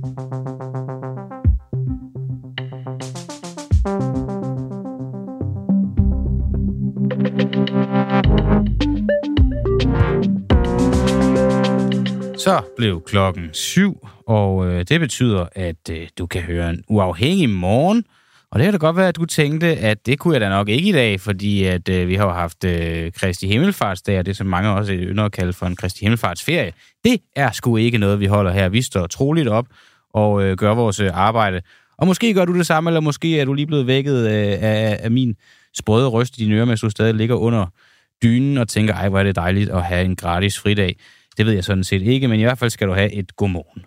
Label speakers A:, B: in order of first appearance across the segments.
A: Så blev klokken syv, og øh, det betyder, at øh, du kan høre en uafhængig morgen. Og det kan da godt være, at du tænkte, at det kunne jeg da nok ikke i dag, fordi at øh, vi har jo haft øh, Kristi Himmelfartsdag, og det som mange også ynder at kalde for en Kristi Himmelfartsferie. Det er sgu ikke noget, vi holder her. Vi står troligt op og øh, gør vores øh, arbejde. Og måske gør du det samme, eller måske er du lige blevet vækket øh, af, af min sprøde røst i dine ører, mens du stadig ligger under dynen og tænker, ej, hvor er det dejligt at have en gratis fridag. Det ved jeg sådan set ikke, men i hvert fald skal du have et godmorgen.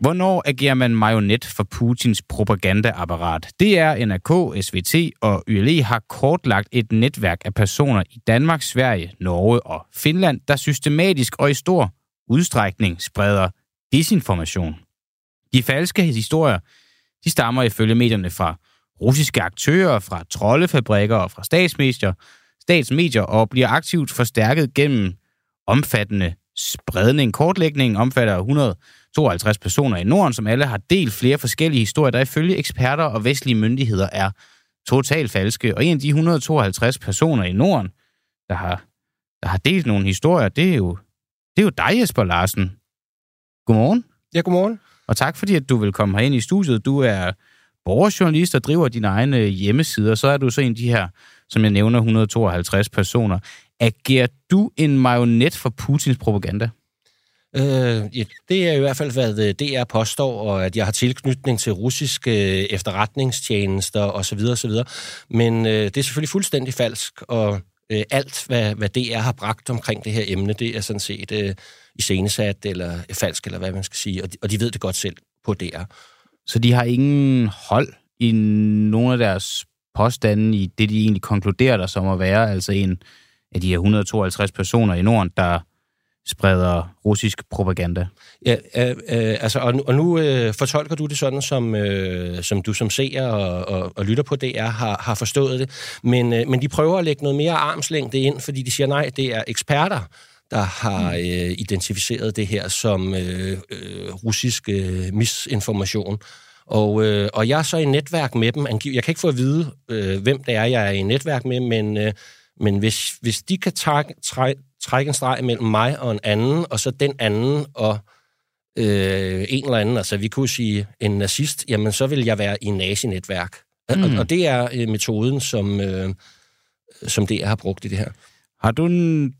A: Hvornår agerer man marionet for Putins propagandaapparat? Det er NRK, SVT og YLE har kortlagt et netværk af personer i Danmark, Sverige, Norge og Finland, der systematisk og i stor udstrækning spreder disinformation. De falske historier, de stammer ifølge medierne fra russiske aktører, fra troldefabrikker og fra statsmedier, statsmedier og bliver aktivt forstærket gennem omfattende spredning. Kortlægningen omfatter 152 personer i Norden, som alle har delt flere forskellige historier, der ifølge eksperter og vestlige myndigheder er totalt falske. Og en af de 152 personer i Norden, der har, der har delt nogle historier, det er jo, det er jo dig, Jesper Larsen. Godmorgen.
B: Ja, godmorgen.
A: Og tak fordi, at du vil komme herind i studiet. Du er borgerjournalist og driver dine egne hjemmesider. Så er du så en af de her, som jeg nævner, 152 personer. Agerer du en marionet for Putins propaganda?
B: Øh, ja, det er i hvert fald, hvad øh, DR påstår, og at jeg har tilknytning til russiske øh, efterretningstjenester osv. osv. Men øh, det er selvfølgelig fuldstændig falsk, og øh, alt, hvad, hvad DR har bragt omkring det her emne, det er sådan set øh, iscenesat eller falsk, eller hvad man skal sige, og de, og de ved det godt selv på DR.
A: Så de har ingen hold i nogle af deres påstande i det, de egentlig konkluderer der som at være, altså en af de her 152 personer i Norden, der spreder russisk propaganda.
B: Ja, øh, øh, altså, og nu, og nu øh, fortolker du det sådan, som, øh, som du som seer og, og, og lytter på DR har, har forstået det, men, øh, men de prøver at lægge noget mere armslængde ind, fordi de siger, nej, det er eksperter, der har mm. øh, identificeret det her som øh, øh, russisk øh, misinformation. Og, øh, og jeg er så i netværk med dem. Jeg kan ikke få at vide, øh, hvem det er, jeg er i netværk med, men, øh, men hvis, hvis de kan trække, trække en streg mellem mig og en anden, og så den anden og øh, en eller anden, altså vi kunne sige en nazist, jamen så vil jeg være i nazinetværk. Mm. Og, og det er øh, metoden, som, øh, som det har brugt i det her.
A: Har du en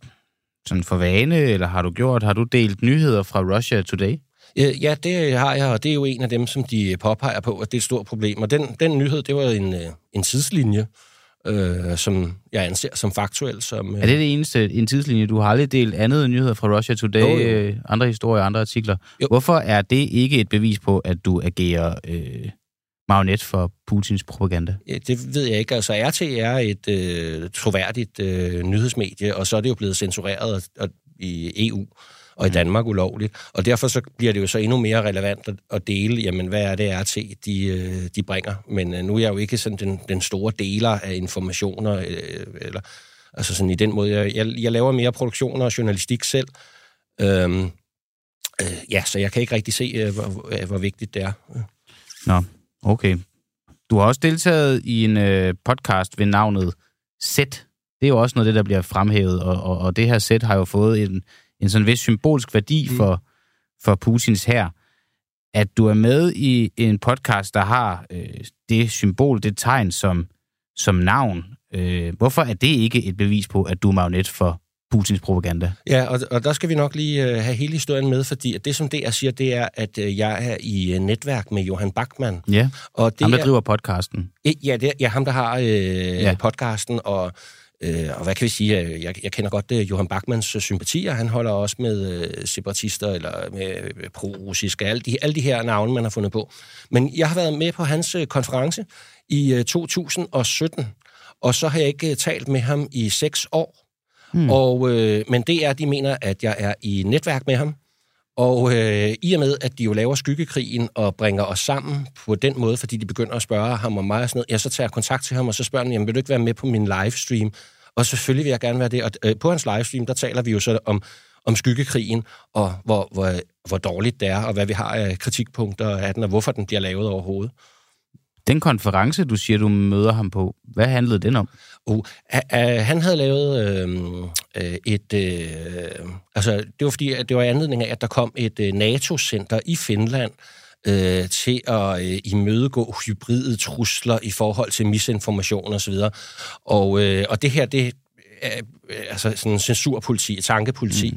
A: sådan for vane, eller har du gjort, har du delt nyheder fra Russia Today?
B: Ja, det har jeg, og det er jo en af dem, som de påpeger på, at det er et stort problem. Og den, den nyhed, det var en, øh, en tidslinje, øh, som jeg anser som faktuel. Som,
A: øh... Er det det eneste, en tidslinje? Du har aldrig delt andet nyheder fra Russia Today, jo, jo. Øh, andre historier, andre artikler. Jo. Hvorfor er det ikke et bevis på, at du agerer øh, magnet for Putins propaganda?
B: Ja, det ved jeg ikke. Altså, RT er et øh, troværdigt øh, nyhedsmedie, og så er det jo blevet censureret og, og, i EU og i mm. Danmark ulovligt. Og derfor så bliver det jo så endnu mere relevant at, dele, jamen hvad er det RT, de, øh, de bringer. Men øh, nu er jeg jo ikke sådan den, den store deler af informationer, øh, eller altså sådan i den måde. Jeg, jeg, jeg laver mere produktioner og journalistik selv. Øhm, øh, ja, så jeg kan ikke rigtig se, øh, hvor, hvor vigtigt det er.
A: Nå, okay. Du har også deltaget i en øh, podcast ved navnet Sæt. Det er jo også noget det, der bliver fremhævet, og, og, og det her sæt har jo fået en, en sådan vis symbolsk værdi mm. for, for Putins her. At du er med i en podcast, der har øh, det symbol, det tegn som, som navn. Øh, hvorfor er det ikke et bevis på, at du er magnet for Putins propaganda?
B: Ja, og, og der skal vi nok lige øh, have hele historien med, fordi at det, som DR siger, det er, at øh, jeg er i øh, netværk med Johan Bachmann.
A: Ja,
B: og det
A: ham, der er, driver podcasten.
B: Ja, det er, ja, ham, der har øh, ja. podcasten, og Øh, og hvad kan vi sige? Jeg, jeg kender godt uh, Johan Bachmanns uh, sympatier. Han holder også med uh, separatister eller med uh, pro-russiske, alle de, alle de her navne, man har fundet på. Men jeg har været med på hans uh, konference i uh, 2017, og så har jeg ikke uh, talt med ham i seks år. Hmm. Og, uh, men det er, de mener, at jeg er i netværk med ham, og øh, i og med, at de jo laver skyggekrigen og bringer os sammen på den måde, fordi de begynder at spørge ham om mig og sådan noget, ja, så tager jeg kontakt til ham, og så spørger han, jamen vil du ikke være med på min livestream? Og selvfølgelig vil jeg gerne være det. Og øh, på hans livestream, der taler vi jo så om, om skyggekrigen, og hvor, hvor, hvor dårligt det er, og hvad vi har af kritikpunkter af den, og hvorfor den bliver lavet overhovedet.
A: Den konference, du siger, du møder ham på, hvad handlede den om?
B: Uh, han havde lavet øhm, øh, et... Øh, altså, det var fordi, at det var anledning af, at der kom et øh, NATO-center i Finland, øh, til at øh, imødegå hybride trusler i forhold til misinformation osv. Og, øh, og det her, det er altså sådan en censurpoliti, tankepoliti.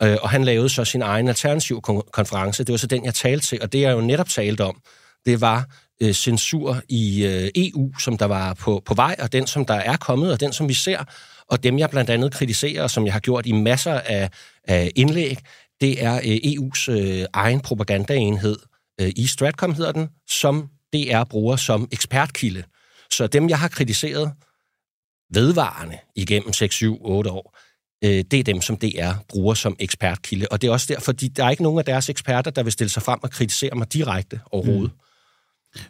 B: Mm. Øh, og han lavede så sin egen alternativ konference. Det var så den, jeg talte til, og det jeg jo netop talt om, det var øh, censur i øh, EU, som der var på, på vej, og den, som der er kommet, og den, som vi ser, og dem, jeg blandt andet kritiserer, som jeg har gjort i masser af, af indlæg, det er øh, EU's øh, egen propagandaenhed, øh, i Stratcom hedder den, som DR bruger som ekspertkilde. Så dem, jeg har kritiseret vedvarende igennem 6, 7, 8 år, øh, det er dem, som DR bruger som ekspertkilde. Og det er også derfor, fordi der er ikke nogen af deres eksperter, der vil stille sig frem og kritisere mig direkte overhovedet. Mm.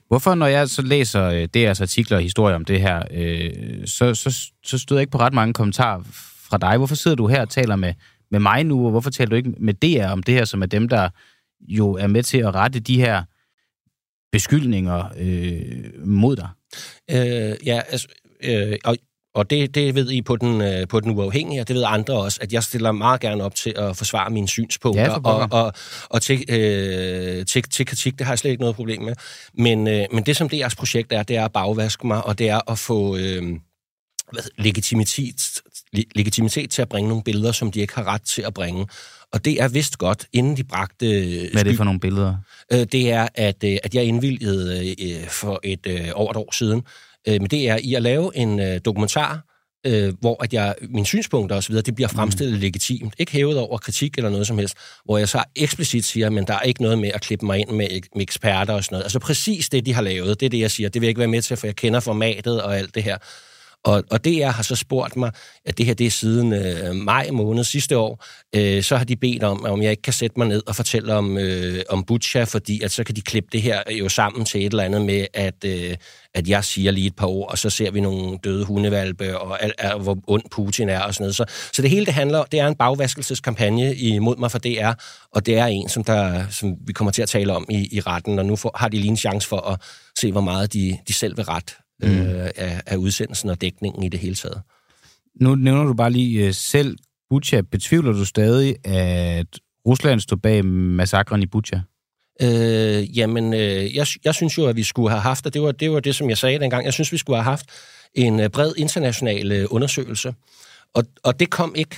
A: Hvorfor, når jeg så læser øh, DR's artikler og historier om det her, øh, så, så, så støder jeg ikke på ret mange kommentarer fra dig. Hvorfor sidder du her og taler med, med mig nu, og hvorfor taler du ikke med DR om det her, som er dem, der jo er med til at rette de her beskyldninger øh, mod dig?
B: Øh, ja, altså, øh, og, og det, det ved I på den, øh, på den uafhængige, og det ved andre også, at jeg stiller meget gerne op til at forsvare mine synspunkter, ja, og, og, og til, øh, til, til kritik, det har jeg slet ikke noget problem med. Men, øh, men det, som DR's projekt er, det er at bagvaske mig, og det er at få øh, legitimitet, legitimitet til at bringe nogle billeder, som de ikke har ret til at bringe. Og det er vist godt, inden de bragte...
A: Hvad er det for nogle billeder?
B: Øh, det er, at, øh, at jeg indvilgede øh, for et over et år siden, men det er i at lave en dokumentar, hvor at jeg, mine synspunkter osv., det bliver fremstillet mm. legitimt. Ikke hævet over kritik eller noget som helst, hvor jeg så eksplicit siger, men der er ikke noget med at klippe mig ind med, med eksperter og sådan noget. Altså præcis det, de har lavet, det er det, jeg siger. Det vil jeg ikke være med til, for jeg kender formatet og alt det her. Og, og DR har så spurgt mig, at det her det er siden øh, maj måned sidste år, øh, så har de bedt om, om jeg ikke kan sætte mig ned og fortælle om, øh, om Butcha, fordi at så kan de klippe det her øh, jo sammen til et eller andet med, at, øh, at jeg siger lige et par ord, og så ser vi nogle døde hundevalpe, og al, al, hvor ond Putin er og sådan noget. Så, så det hele det handler, det er en bagvaskelseskampagne imod mig for DR, og det er en, som, der, som vi kommer til at tale om i, i retten, og nu får, har de lige en chance for at se, hvor meget de, de selv vil ret mm. øh, af, af udsendelsen og dækningen i det hele taget.
A: Nu nævner du bare lige uh, selv Butcha. Betvivler du stadig, at Rusland stod bag massakren i Butcha?
B: Øh, jamen, øh, jeg, jeg synes jo, at vi skulle have haft, og det var, det var det, som jeg sagde dengang, jeg synes, vi skulle have haft en øh, bred international øh, undersøgelse. Og, og det kom ikke.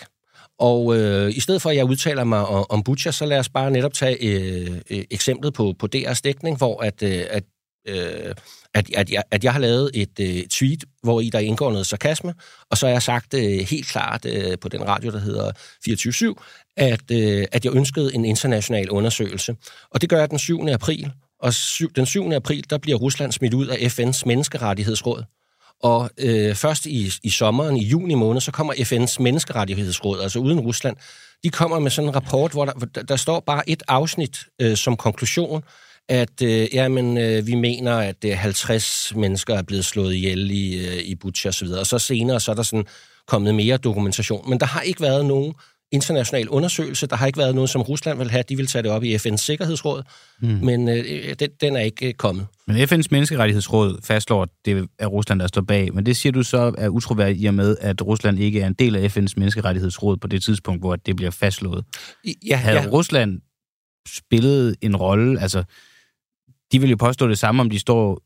B: Og øh, i stedet for, at jeg udtaler mig om, om Butcha, så lad os bare netop tage øh, øh, eksemplet på, på DR's dækning, hvor at, øh, at øh, at, at, jeg, at jeg har lavet et øh, tweet, hvor i der indgår noget sarkasme, og så har jeg sagt øh, helt klart øh, på den radio, der hedder 24-7, at, øh, at jeg ønskede en international undersøgelse. Og det gør jeg den 7. april, og syv, den 7. april, der bliver Rusland smidt ud af FN's menneskerettighedsråd. Og øh, først i, i sommeren, i juni måned, så kommer FN's menneskerettighedsråd, altså uden Rusland, de kommer med sådan en rapport, hvor der, der, der står bare et afsnit øh, som konklusion, at øh, jamen, øh, vi mener, at øh, 50 mennesker er blevet slået ihjel i, øh, i Butcha osv., og så senere så er der sådan kommet mere dokumentation. Men der har ikke været nogen international undersøgelse. Der har ikke været noget, som Rusland vil have. De vil tage det op i FN's Sikkerhedsråd, mm. men øh, den, den er ikke øh, kommet.
A: Men FN's Menneskerettighedsråd fastslår, at det er Rusland, der står bag. Men det siger du så er utroværdigt i og med, at Rusland ikke er en del af FN's Menneskerettighedsråd på det tidspunkt, hvor det bliver fastslået. Ja, Havde ja. Rusland spillet en rolle, altså de vil jo påstå det samme, om de står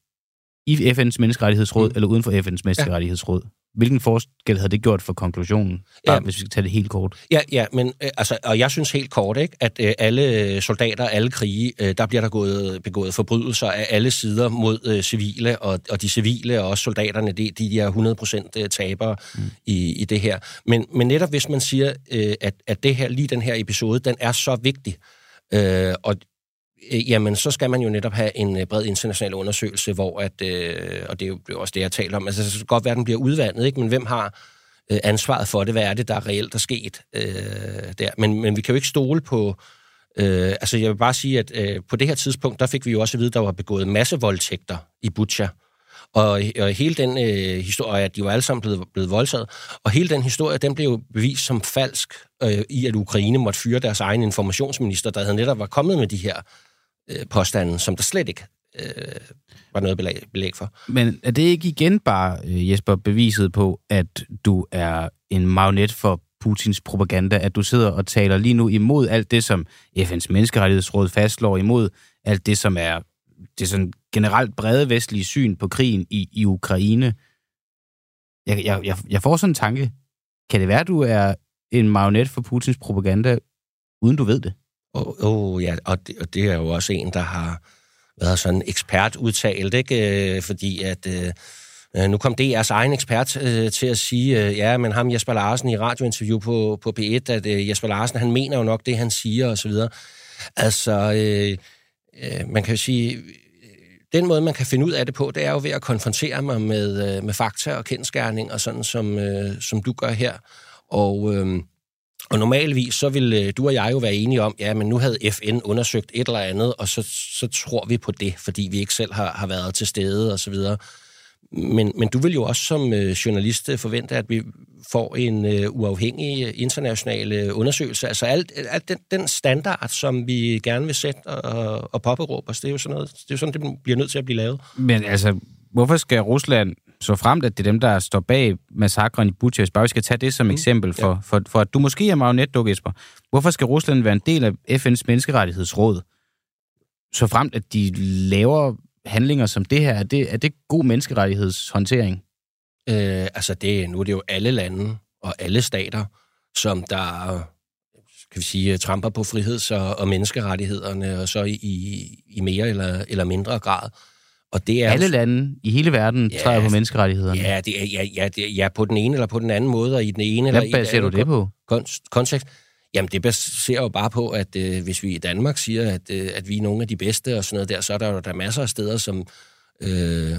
A: i FN's menneskerettighedsråd mm. eller uden for FN's menneskerettighedsråd. Ja. Hvilken forskel havde det gjort for konklusionen, bare ja. hvis vi skal tage det helt kort?
B: Ja, ja men øh, altså, og jeg synes helt kort, ikke, at øh, alle soldater, alle krige, øh, der bliver der gået, begået forbrydelser af alle sider mod øh, civile, og, og de civile og også soldaterne, de, de er 100% øh, tabere mm. i, i det her. Men, men netop hvis man siger, øh, at, at det her, lige den her episode, den er så vigtig, øh, og øh, jamen så skal man jo netop have en øh, bred international undersøgelse, hvor at, øh, og det er jo også det, jeg taler om, altså så skal godt være, at den bliver udvandet, ikke? men hvem har øh, ansvaret for det? Hvad er det, der er reelt er sket øh, der? Men, men vi kan jo ikke stole på, øh, altså jeg vil bare sige, at øh, på det her tidspunkt, der fik vi jo også at vide, at der var begået masse voldtægter i Butcha, Og, og hele den øh, historie, at de var alle sammen blevet, blevet voldtaget, og hele den historie, den blev jo bevist som falsk øh, i, at Ukraine måtte fyre deres egen informationsminister, der havde netop var kommet med de her øh, påstanden, som der slet ikke øh, var noget belæg, belæg for.
A: Men er det ikke igen bare, øh, Jesper, beviset på, at du er en magnet for Putins propaganda, at du sidder og taler lige nu imod alt det, som FN's menneskerettighedsråd fastslår, imod alt det, som er det sådan generelt brede vestlige syn på krigen i, i Ukraine. Jeg, jeg, jeg, jeg får sådan en tanke. Kan det være, at du er en marionet for Putins propaganda, uden du ved det?
B: Åh, oh, ja, og det, og det er jo også en, der har været sådan ekspert udtalt, ikke? Øh, fordi at... Øh, øh nu kom DR's egen ekspert øh, til at sige, øh, ja, men ham Jesper Larsen i radiointerview på, på P1, at øh, Jesper Larsen, han mener jo nok det, han siger, og så videre. Altså, øh, øh, man kan jo sige, øh, den måde, man kan finde ud af det på, det er jo ved at konfrontere mig med, øh, med fakta og kendskærning, og sådan som, øh, som du gør her. Og, øh, og normalvis, så vil øh, du og jeg jo være enige om, ja, men nu havde FN undersøgt et eller andet, og så, så tror vi på det, fordi vi ikke selv har, har været til stede og så videre. Men, men du vil jo også som øh, journalist øh, forvente, at vi får en øh, uafhængig øh, international øh, undersøgelse. Altså alt, alt den, den standard, som vi gerne vil sætte og, og påberåbe os, det er jo sådan noget, det er jo sådan, det bliver nødt til at blive lavet.
A: Men altså, hvorfor skal Rusland så fremt, at det er dem, der står bag massakren i Butcha, bare vi skal tage det som mm. eksempel for, ja. for, for, at du måske er marionet, du Jesper. Hvorfor skal Rusland være en del af FN's menneskerettighedsråd? Så fremt, at de laver handlinger som det her, er det, er det god menneskerettighedshåndtering?
B: Øh, altså, det, nu er det jo alle lande og alle stater, som der kan vi sige, tramper på friheds- og, og menneskerettighederne, og så i, i mere eller, eller mindre grad.
A: Og det er Alle lande i hele verden ja, træder på menneskerettighederne.
B: Ja, det er, ja, ja, det er, ja, på den ene eller på den anden måde, og i den ene
A: Hvad
B: eller
A: i den anden du det på?
B: kontekst. Jamen, det baserer jo bare på, at øh, hvis vi i Danmark siger, at, øh, at vi er nogle af de bedste og sådan noget der, så er der jo der er masser af steder, som, øh,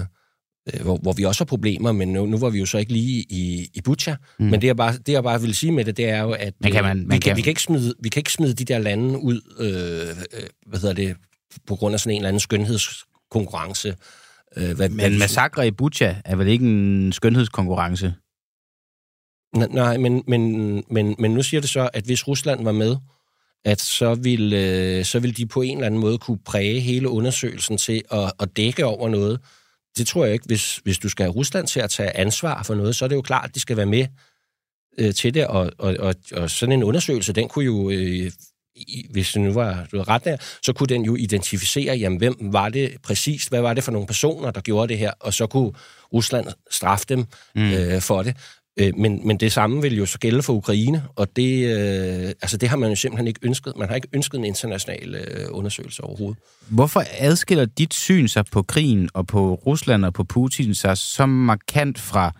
B: øh, hvor, hvor vi også har problemer, men nu, nu var vi jo så ikke lige i, i Butcha. Mm. Men det jeg, bare, det, jeg bare vil sige med det, det er jo, at
A: kan man,
B: man vi, kan, vi, kan ikke smide, vi kan ikke smide de der lande ud, øh, øh, hvad hedder det, på grund af sådan en eller anden skønhedskonkurrence.
A: Øh, hvad, men massakre i Butcha er vel ikke en skønhedskonkurrence?
B: Nej, men, men, men, men nu siger det så, at hvis Rusland var med, at så vil, øh, så vil de på en eller anden måde kunne præge hele undersøgelsen til at, at dække over noget. Det tror jeg ikke. Hvis, hvis du skal have Rusland til at tage ansvar for noget, så er det jo klart, at de skal være med øh, til det, og, og, og, og sådan en undersøgelse, den kunne jo, øh, hvis det nu var, du var ret der, så kunne den jo identificere, jamen, hvem var det præcist, hvad var det for nogle personer, der gjorde det her, og så kunne Rusland straffe dem mm. øh, for det. Øh, men, men det samme vil jo så gælde for Ukraine, og det, øh, altså det har man jo simpelthen ikke ønsket. Man har ikke ønsket en international øh, undersøgelse overhovedet.
A: Hvorfor adskiller dit syn sig på krigen og på Rusland og på Putin sig så markant fra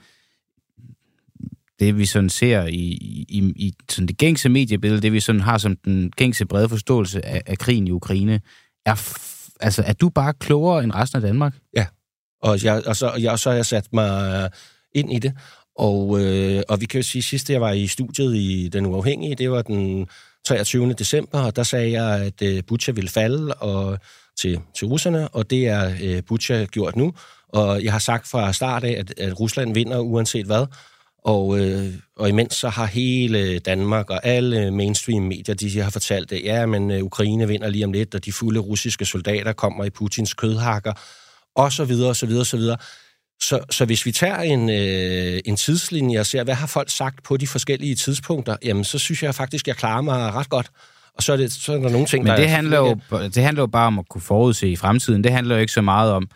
A: det, vi sådan ser i, i, i sådan det gængse mediebillede, det vi sådan har som den gængse brede forståelse af, af krigen i Ukraine? Er, altså, er du bare klogere end resten af Danmark?
B: Ja, og, jeg, og, så, jeg, så har jeg sat mig øh, ind i det, og, øh, og vi kan jo sige, at sidst jeg var i studiet i Den Uafhængige, det var den 23. december, og der sagde jeg, at øh, Butcher ville falde og, til, til russerne, og det er øh, Butcher gjort nu. Og jeg har sagt fra start af, at, at Rusland vinder uanset hvad. Og, øh, og imens så har hele Danmark og alle mainstream-medier, de har fortalt det, ja, men øh, Ukraine vinder lige om lidt, og de fulde russiske soldater kommer i Putins kødhakker, og så videre, og så videre, og så videre. Så, så hvis vi tager en, øh, en tidslinje og ser, hvad har folk sagt på de forskellige tidspunkter, jamen så synes jeg faktisk, jeg klarer mig ret godt. Og så er, det, så er der nogle ting,
A: Men
B: det
A: der handler, jo, det handler jo bare om at kunne forudse i fremtiden. Det handler jo ikke så meget om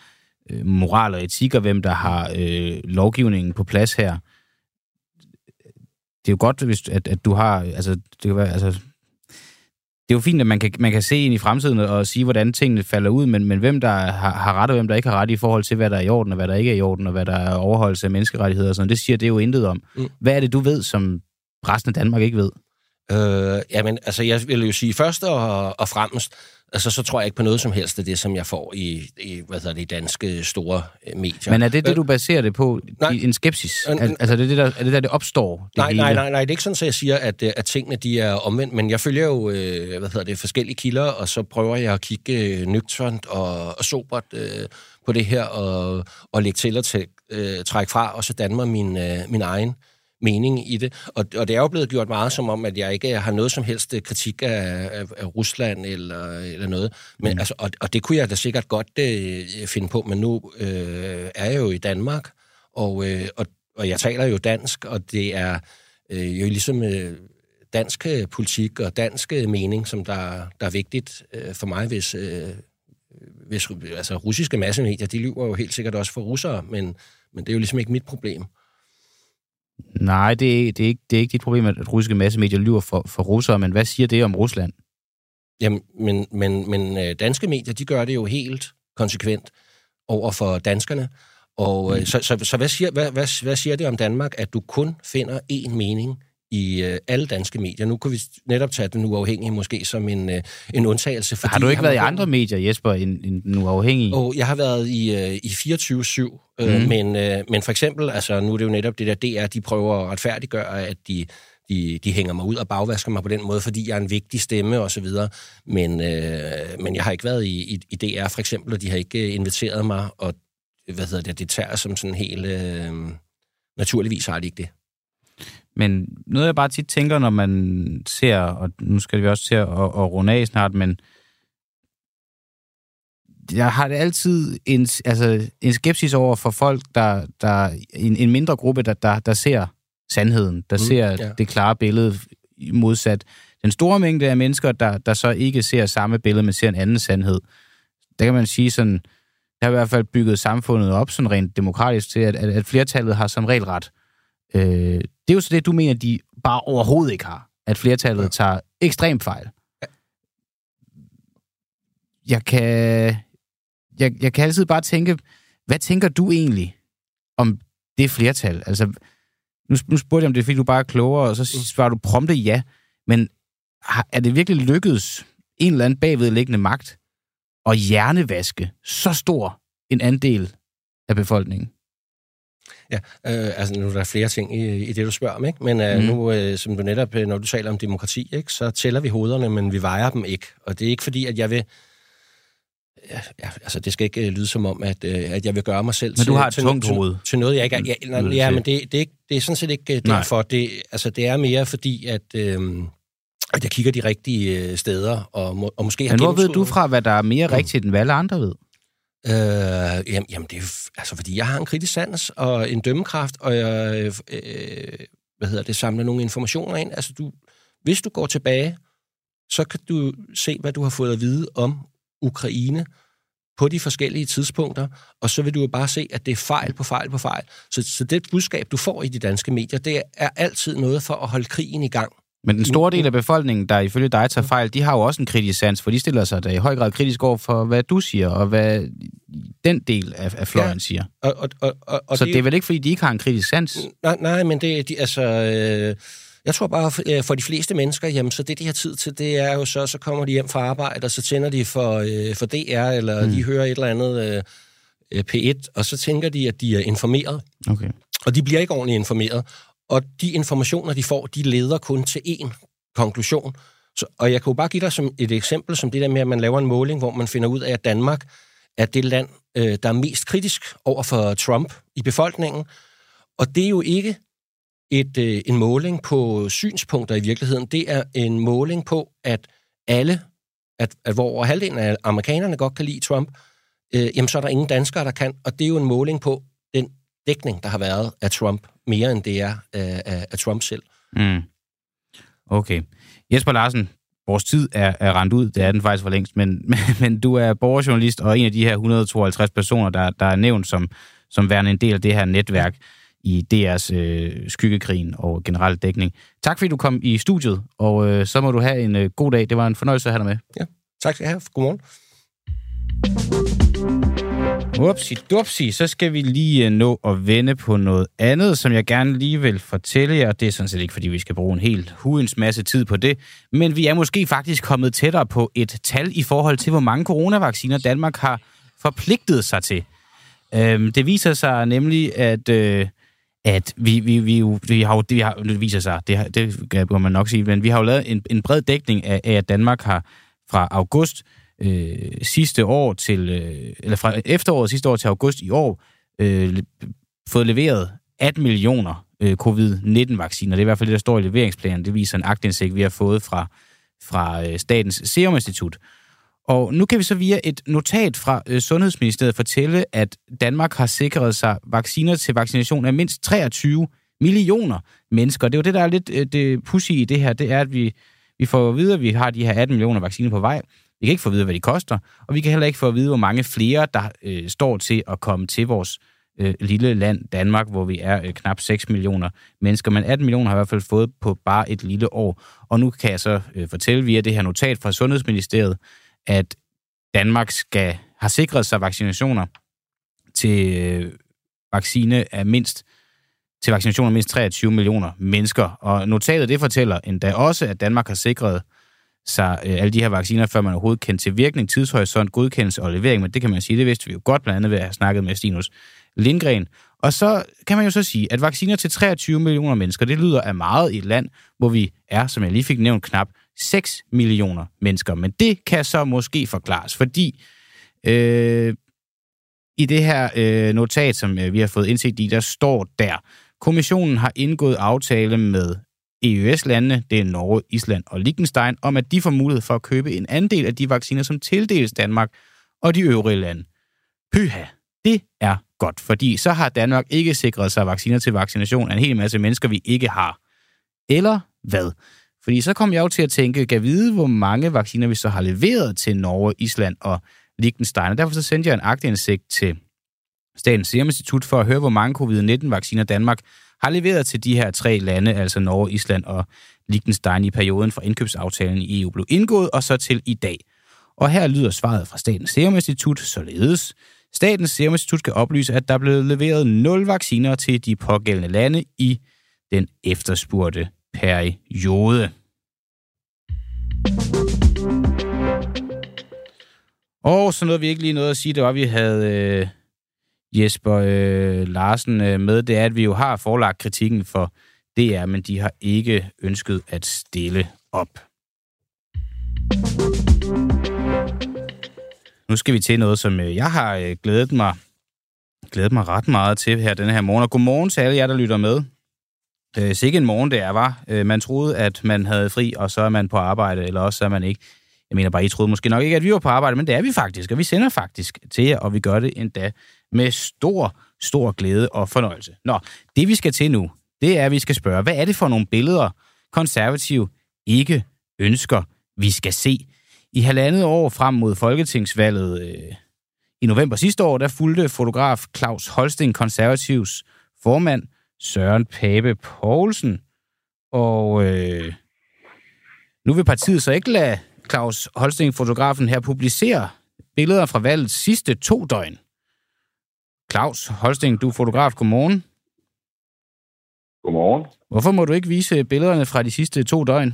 A: øh, moral og etik og hvem der har øh, lovgivningen på plads her. Det er jo godt, hvis, at, at du har... Altså, det kan være, altså, det er jo fint, at man kan, man kan se ind i fremtiden og sige, hvordan tingene falder ud, men, men hvem der har, har ret og hvem der ikke har ret i forhold til, hvad der er i orden og hvad der ikke er i orden, og hvad der er overholdelse af menneskerettigheder og sådan, det siger det jo intet om. Mm. Hvad er det, du ved, som resten af Danmark ikke ved?
B: Øh, jamen, altså, jeg vil jo sige først og, og fremmest, altså, så tror jeg ikke på noget som helst af det, som jeg får i, i hvad hedder det, danske store øh, medier.
A: Men er det det, du baserer det på? Nej, en skepsis? Altså, er det, det der, er det der, det opstår? Det
B: nej, hele? nej, nej, nej, det er ikke sådan, at jeg siger, at, øh, at tingene de er omvendt, men jeg følger jo, øh, hvad hedder det, forskellige kilder, og så prøver jeg at kigge øh, nøgternt og, og sobert øh, på det her, og, og lægge til at øh, trække fra, og så danne mig min, øh, min egen mening i det. Og, og det er jo blevet gjort meget som om, at jeg ikke har noget som helst kritik af, af, af Rusland eller, eller noget. Men, mm. altså, og, og det kunne jeg da sikkert godt øh, finde på, men nu øh, er jeg jo i Danmark, og, øh, og, og jeg taler jo dansk, og det er øh, jo ligesom... Øh, dansk politik og dansk mening, som der, der er vigtigt øh, for mig, hvis, øh, hvis altså, russiske massemedier, de lyver jo helt sikkert også for russere, men, men det er jo ligesom ikke mit problem.
A: Nej, det er, det, er ikke, det er ikke dit problem, at russiske massemedier lyver for, for russere, men hvad siger det om Rusland?
B: Jamen, men, men, men øh, danske medier, de gør det jo helt konsekvent over for danskerne. Og mm. så, så, så hvad, siger, hvad, hvad, hvad siger det om Danmark, at du kun finder én mening i øh, alle danske medier. Nu kan vi netop tage den uafhængige måske som en, øh, en undtagelse.
A: Fordi har du ikke været i andre medier, Jesper, end, end den uafhængige?
B: Og jeg har været i, øh, i 24-7, øh, mm. men, øh, men for eksempel, altså nu er det jo netop det der DR, de prøver at retfærdiggøre, at de de, de hænger mig ud og bagvasker mig på den måde, fordi jeg er en vigtig stemme og så videre. Men, øh, men jeg har ikke været i, i, i DR for eksempel, og de har ikke inviteret mig, og hvad hedder det, det tager som sådan helt... Øh, naturligvis har de ikke det.
A: Men noget, jeg bare tit tænker, når man ser, og nu skal vi også til at, at, at runde af snart, men jeg har det altid en, altså, en skepsis over for folk, der, der en, en mindre gruppe, der, der, der ser sandheden, der mm, ser ja. det klare billede modsat den store mængde af mennesker, der, der så ikke ser samme billede, men ser en anden sandhed. Der kan man sige sådan, der har i hvert fald bygget samfundet op sådan rent demokratisk til, at, at, at flertallet har som regel ret. Øh, det er jo så det, du mener, de bare overhovedet ikke har. At flertallet ja. tager ekstremt fejl. Ja. Jeg kan, jeg, jeg kan altid bare tænke, hvad tænker du egentlig om det flertal? Altså, nu, nu spurgte jeg, om det fordi du bare er klogere, og så mm. svarer du prompte ja. Men har, er det virkelig lykkedes en eller anden bagvedliggende magt at hjernevaske så stor en andel af befolkningen?
B: Ja, øh, altså nu er der flere ting i, i det, du spørger om, ikke? Men øh, mm. nu, øh, som du netop, øh, når du taler om demokrati, ikke, så tæller vi hovederne, men vi vejer dem ikke. Og det er ikke fordi, at jeg vil... Ja, altså det skal ikke øh, lyde som om, at, øh, at jeg vil gøre mig selv
A: men til, du har et til, tungt
B: til,
A: hoved.
B: til noget, jeg ikke er... Ja, nej, ja men det, det, er ikke, det er sådan set ikke øh, derfor. Det, altså, det er mere fordi, at... Øh, at jeg kigger de rigtige steder, og, må, og måske
A: har Men hvor ved du fra, hvad der er mere rigtigt, end hvad alle andre ved?
B: Øh, jamen, jamen, det er altså, fordi jeg har en kritisk sans og en dømmekraft, og jeg øh, hvad hedder det, samler nogle informationer ind. Altså, du, hvis du går tilbage, så kan du se, hvad du har fået at vide om Ukraine på de forskellige tidspunkter, og så vil du jo bare se, at det er fejl på fejl på fejl. Så, så det budskab, du får i de danske medier, det er altid noget for at holde krigen i gang.
A: Men den store del af befolkningen, der ifølge dig tager fejl, de har jo også en kritisk sans, for de stiller sig da i høj grad kritisk over for, hvad du siger, og hvad den del af, af fløjen ja, siger. Og, og, og, og, og Så det, det er vel ikke, fordi de ikke har en kritisk sans?
B: Nej, nej men det de, altså... Øh, jeg tror bare, for, øh, for de fleste mennesker, jamen, så det, de har tid til, det er jo så, så kommer de hjem fra arbejde, og så tænder de for, øh, for DR, eller mm. de hører et eller andet øh, P1, og så tænker de, at de er informeret. Okay. Og de bliver ikke ordentligt informeret. Og de informationer, de får, de leder kun til én konklusion. Så, og jeg kan jo bare give dig som et eksempel, som det der med, at man laver en måling, hvor man finder ud af, at Danmark er det land, øh, der er mest kritisk over for Trump i befolkningen. Og det er jo ikke et, øh, en måling på synspunkter i virkeligheden. Det er en måling på, at alle, at, at hvor over halvdelen af amerikanerne godt kan lide Trump, øh, jamen så er der ingen danskere, der kan. Og det er jo en måling på den dækning, der har været af Trump, mere end det er øh, af, af Trump selv. Mm.
A: Okay. Jesper Larsen, vores tid er, er rent ud, det er den faktisk for længst, men, men, men du er borgerjournalist og en af de her 152 personer, der, der er nævnt som, som værende en del af det her netværk i DR's øh, skyggekrigen og generel dækning. Tak fordi du kom i studiet, og øh, så må du have en øh, god dag. Det var en fornøjelse at have dig med.
B: Ja, tak skal jeg have. Godmorgen.
A: Upsi, dupsi, så skal vi lige øh, nå at vende på noget andet, som jeg gerne lige vil fortælle jer. Det er sådan set ikke, fordi vi skal bruge en helt hudens masse tid på det, men vi er måske faktisk kommet tættere på et tal i forhold til, hvor mange coronavacciner Danmark har forpligtet sig til. Øhm, det viser sig nemlig, at, øh, at vi, vi, vi, vi har jo, har, det viser sig, det, det kan man nok sige, men vi har jo lavet en, en bred dækning af, af, at Danmark har fra august øh, sidste år til, øh, eller fra efteråret sidste år til august i år, øh, fået leveret 18 millioner øh, covid-19-vacciner. Det er i hvert fald det, der står i leveringsplanen. Det viser en agtindsigt, vi har fået fra, fra øh, Statens Serum Institut. Og nu kan vi så via et notat fra øh, Sundhedsministeriet fortælle, at Danmark har sikret sig vacciner til vaccination af mindst 23 millioner mennesker. Det er jo det, der er lidt øh, det pussy i det her, det er, at vi, vi får at vide, at vi har de her 18 millioner vacciner på vej. Vi kan ikke få at vide, hvad de koster, og vi kan heller ikke få at vide, hvor mange flere, der øh, står til at komme til vores øh, lille land Danmark, hvor vi er øh, knap 6 millioner mennesker. Men 18 millioner har i hvert fald fået på bare et lille år. Og nu kan jeg så øh, fortælle via det her notat fra Sundhedsministeriet, at Danmark skal har sikret sig vaccinationer til øh, vaccine af mindst til vaccination af mindst 23 millioner mennesker. Og notatet det fortæller endda også, at Danmark har sikret sig øh, alle de her vacciner, før man overhovedet kendte til virkning, tidshorisont, godkendelse og levering. Men det kan man sige, det vidste vi jo godt, blandt andet ved at have snakket med Stinus Lindgren. Og så kan man jo så sige, at vacciner til 23 millioner mennesker, det lyder af meget i et land, hvor vi er, som jeg lige fik nævnt, knap 6 millioner mennesker. Men det kan så måske forklares, fordi øh, i det her øh, notat, som øh, vi har fået indsigt i, der står der, kommissionen har indgået aftale med EØS-landene, det er Norge, Island og Liechtenstein, om at de får mulighed for at købe en andel af de vacciner, som tildeles Danmark og de øvrige lande. Pyha, det er godt, fordi så har Danmark ikke sikret sig vacciner til vaccination af en hel masse mennesker, vi ikke har. Eller hvad? Fordi så kom jeg jo til at tænke, kan vide, hvor mange vacciner vi så har leveret til Norge, Island og Liechtenstein. Og derfor så sendte jeg en aktindsigt til Statens Serum Institut for at høre, hvor mange covid-19-vacciner Danmark har leveret til de her tre lande, altså Norge, Island og Liechtenstein i perioden fra indkøbsaftalen i EU blev indgået, og så til i dag. Og her lyder svaret fra Statens Serum Institut således. Statens Serum Institut kan oplyse, at der er blevet leveret 0 vacciner til de pågældende lande i den efterspurgte periode. Og så noget, vi ikke lige nåede at sige, det var, at vi havde øh, Jesper øh, Larsen øh, med, det er, at vi jo har forlagt kritikken for DR, men de har ikke ønsket at stille op. Nu skal vi til noget, som øh, jeg har øh, glædet mig glædet mig ret meget til her denne her morgen. Og godmorgen til alle jer, der lytter med. Øh, sikke en morgen det er, var. Øh, man troede, at man havde fri, og så er man på arbejde, eller også er man ikke. Jeg mener bare, I troede måske nok ikke, at vi var på arbejde, men det er vi faktisk, og vi sender faktisk til jer, og vi gør det endda med stor, stor glæde og fornøjelse. Nå, det vi skal til nu, det er, at vi skal spørge, hvad er det for nogle billeder, konservativ ikke ønsker, vi skal se? I halvandet år frem mod folketingsvalget øh, i november sidste år, der fulgte fotograf Claus Holsting, konservativs formand, Søren Pape Poulsen. Og øh, nu vil partiet så ikke lade Claus Holsting, fotografen her, publicere billeder fra valgets sidste to døgn. Claus Holsting, du er fotograf. Godmorgen.
C: Godmorgen.
A: Hvorfor må du ikke vise billederne fra de sidste to døgn?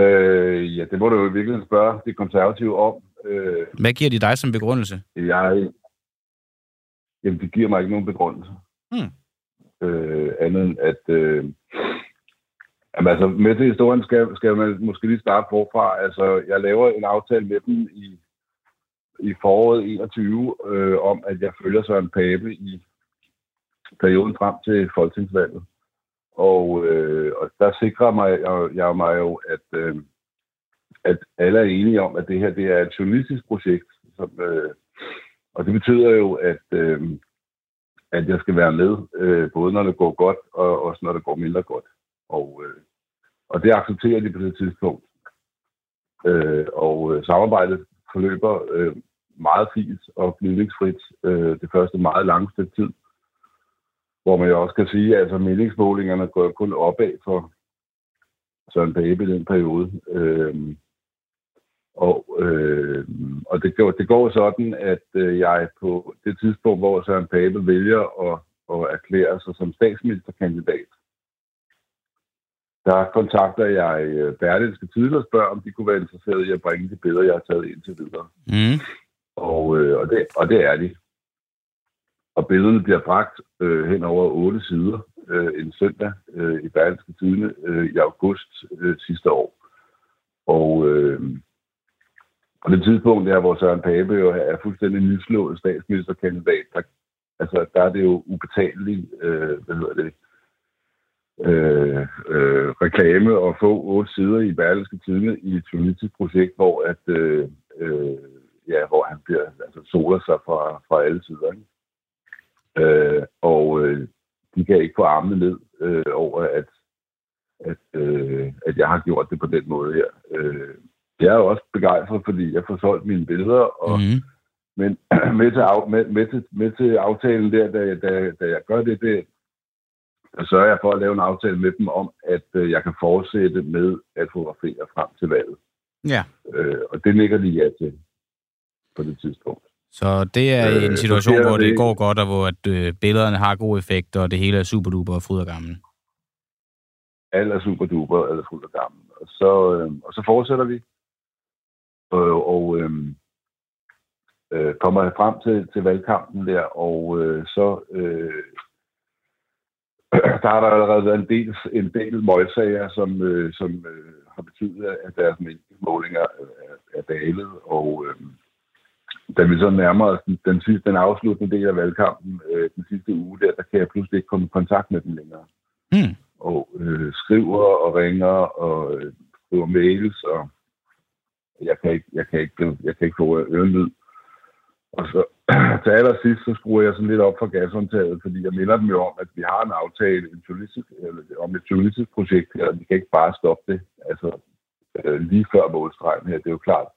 C: Øh, ja, det må du jo i virkeligheden spørge de konservative om.
A: Øh, Hvad giver de dig som begrundelse?
C: Jeg, jamen, det giver mig ikke nogen begrundelse. Hmm. Øh, andet end at... Øh, jamen, altså, med til historien skal, skal man måske lige starte forfra. Altså, jeg laver en aftale med dem i i foråret 21 øh, om, at jeg følger Søren Pape i perioden frem til folketingsvalget. Og, øh, og der sikrer mig, jeg, jeg mig jo, at, øh, at alle er enige om, at det her det er et journalistisk projekt. Som, øh, og det betyder jo, at, øh, at jeg skal være med, øh, både når det går godt, og også når det går mindre godt. Og, øh, og det accepterer de på det tidspunkt. Øh, og øh, samarbejdet forløber øh, meget fint og gnidningsfrit øh, det første meget lange stykke tid. Hvor man jo også kan sige, at altså, meningsmålingerne går kun opad for Søren Pape i den periode. Øh, Og, øh, og det, går, det går sådan, at øh, jeg på det tidspunkt, hvor Søren Pape vælger at, at erklære sig som statsministerkandidat, der kontakter jeg øh, Berlingske Tidligere og spørger, om de kunne være interesseret i at bringe de billeder, jeg har taget indtil videre. Mm. Og, øh, og, det, og det er de. Og billederne bliver bragt øh, hen over otte sider øh, en søndag øh, i Berlingske Tidene øh, i august øh, sidste år. Og øh, på det tidspunkt der, hvor Søren Pape jo er fuldstændig nyslået statsministerkandidat, der, altså, der er det jo ubetaleligt, øh, hvad hedder det, øh, øh, reklame og få otte sider i Berlingske Tidene i et journalistisk projekt, hvor at øh, øh, ja, hvor han bliver, altså, soler sig fra, fra alle sider. Ikke? Øh, og øh, de kan ikke få armene ned øh, over, at, at, øh, at jeg har gjort det på den måde her. Øh, jeg er også begejstret, fordi jeg får solgt mine billeder, og, mm. men med til, af, med, med, til, med til aftalen der, da, da, da jeg gør det, det der sørger jeg for at lave en aftale med dem om, at øh, jeg kan fortsætte med at fotografere frem til valget.
A: Ja.
C: Øh, og det ligger de ja til på det tidspunkt.
A: Så det er øh, en situation, hvor det, det går godt, og hvor at, øh, billederne har god effekt, og det hele er super duper og fryd og gammel.
C: Alt er super duper, alt er fryd og gammel. Og så, øh, og så fortsætter vi. Og, og øh, øh, kommer frem til, til valgkampen der, og øh, så øh, der har der allerede været en del, en del møgsager, som, øh, som øh, har betydet, at deres målinger er, er dalet, og øh, da vi så nærmer os den, den, sidste, den afsluttende del af valgkampen øh, den sidste uge, der, der kan jeg pludselig ikke komme i kontakt med dem længere. Mm. Og øh, skriver og ringer og øh, skriver mails, og jeg kan ikke, jeg kan ikke, jeg kan ikke få ørenlyd. Og så til allersidst, så skruer jeg sådan lidt op for gashåndtaget, fordi jeg minder dem jo om, at vi har en aftale en eller, om et journalistisk projekt her, og vi kan ikke bare stoppe det. Altså, øh, lige før målstregen her, det er jo klart.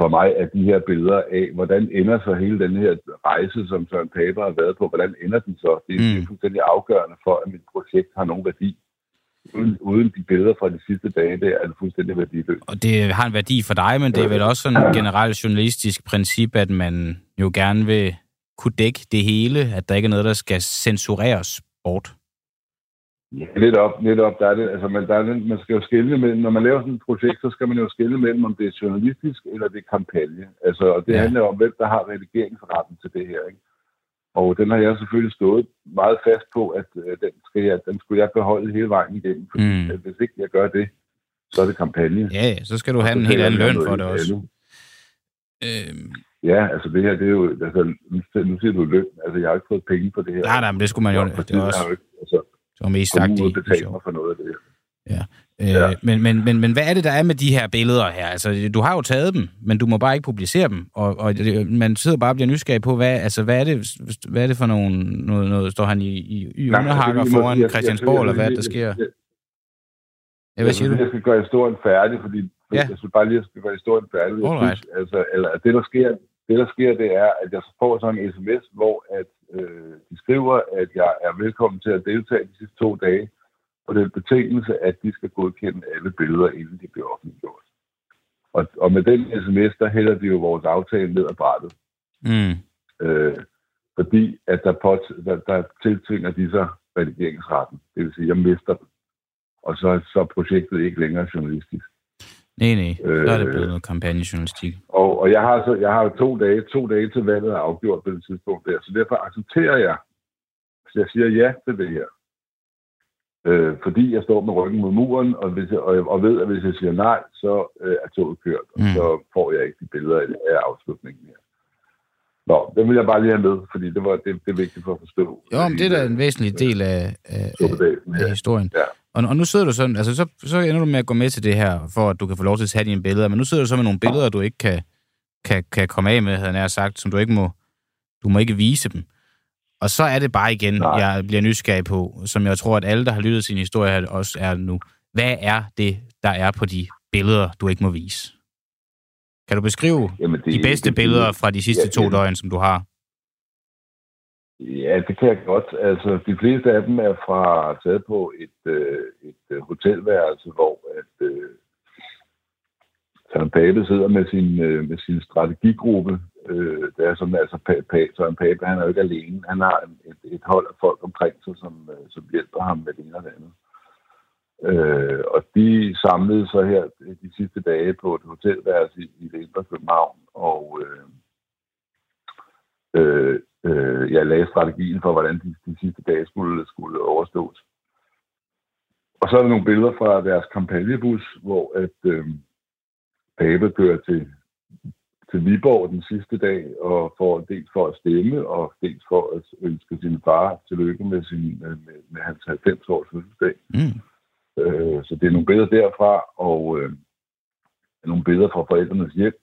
C: For mig er de her billeder af, hvordan ender så hele den her rejse, som Søren Paper har været på, hvordan ender den så? Det er, mm. det er fuldstændig afgørende for, at mit projekt har nogen værdi uden, uden de billeder fra de sidste dage, det er det fuldstændig værdiløst.
A: Og det har en værdi for dig, men det er vel også sådan et generelt journalistisk princip, at man jo gerne vil kunne dække det hele, at der ikke er noget, der skal censureres bort.
C: Ja, lidt op, lidt op. Der er det, altså, man, der er det, man skal jo skille mellem, når man laver sådan et projekt, så skal man jo skille mellem, om det er journalistisk eller det er kampagne. Altså, og det ja. handler om, hvem der har redigeringsretten til det her. Ikke? Og den har jeg selvfølgelig stået meget fast på, at øh, den, skal jeg, den skulle jeg beholde hele vejen igennem. Fordi mm. hvis ikke jeg gør det, så er det kampagne.
A: Ja, så skal du have en helt anden løn for det også.
C: Øhm. Ja, altså det her, det er jo, altså, nu siger du løn, altså jeg har ikke fået penge for det her.
A: Nej, nej, men det skulle man jo, det, er også, ikke, altså, det var mest sagt i.
C: betale mig for noget af det her.
A: Ja. Øh, ja. men, men, men, men hvad er det, der er med de her billeder her? Altså, du har jo taget dem, men du må bare ikke publicere dem. Og, og man sidder bare og bliver nysgerrig på, hvad, altså, hvad, er, det, hvad er det for nogle, noget, noget står han i, i, i underhakker foran jeg, Christiansborg, jeg, eller hvad der sker? Jeg,
C: jeg, hvad siger du? Jeg skal gøre historien færdig, fordi ja. jeg synes bare lige, at jeg skal gøre historien færdig.
A: Alright.
C: Synes, altså, eller, det, der sker, det, der sker, det er, at jeg får sådan en sms, hvor at, øh, de skriver, at jeg er velkommen til at deltage de sidste to dage, på den betingelse, at de skal godkende alle billeder, inden de bliver offentliggjort. Og, og med den sms, der hælder de jo vores aftale ned ad brættet. Mm. Øh, fordi at der, pot, der, der tiltvinger de så redigeringsretten. Det vil sige, at jeg mister dem. Og så, så er projektet ikke længere journalistisk.
A: Nej, nej. Så er det blevet noget kampagnejournalistik.
C: Og, og jeg har så jeg har to dage, to dage til valget er afgjort på det tidspunkt der, så derfor accepterer jeg, så jeg siger ja til det her. Øh, fordi jeg står med ryggen mod muren, og, hvis jeg, og, og ved, at hvis jeg siger nej, så øh, er toget kørt, og mm. så får jeg ikke de billeder af afslutningen her. Nå, det vil jeg bare lige have med, fordi det, var, det, det er vigtigt for at forstå.
A: Jo, men det er da en væsentlig del af, af, af, af historien. Ja. Og, og nu sidder du sådan, altså så, så ender du med at gå med til det her, for at du kan få lov til at tage dine billeder, men nu sidder du så med nogle billeder, du ikke kan, kan, kan komme af med, havde jeg sagt, som du ikke må, du må ikke vise dem. Og så er det bare igen, Nej. jeg bliver nysgerrig på, som jeg tror, at alle, der har lyttet sin historie også er nu. Hvad er det, der er på de billeder, du ikke må vise? Kan du beskrive Jamen det, de bedste det, billeder fra de sidste ja, to døgn, som du har?
C: Ja, det kan jeg godt. Altså, de fleste af dem er fra taget på et, øh, et øh, hotelværelse, hvor at, øh, Søren Pape sidder med sin, øh, med sin strategigruppe. Øh, det er sådan, altså pa, pa, Søren Pape, han er jo ikke alene. Han har et, et hold af folk omkring sig, som, øh, som hjælper ham med det ene og det andet. Øh, og de samlede sig her øh, de sidste dage på et hotelværelse i, i det indre København, og øh, øh, øh, jeg lagde strategien for, hvordan de, de sidste dage skulle, skulle overstås. Og så er der nogle billeder fra deres kampagnebus, hvor at øh, Pape kører til, til Viborg den sidste dag, og får dels for at stemme, og dels for at ønske sin far tillykke med, sin, med, med hans 90-års fødselsdag. Mm. Øh, så det er nogle billeder derfra, og øh, nogle billeder fra forældrenes hjem.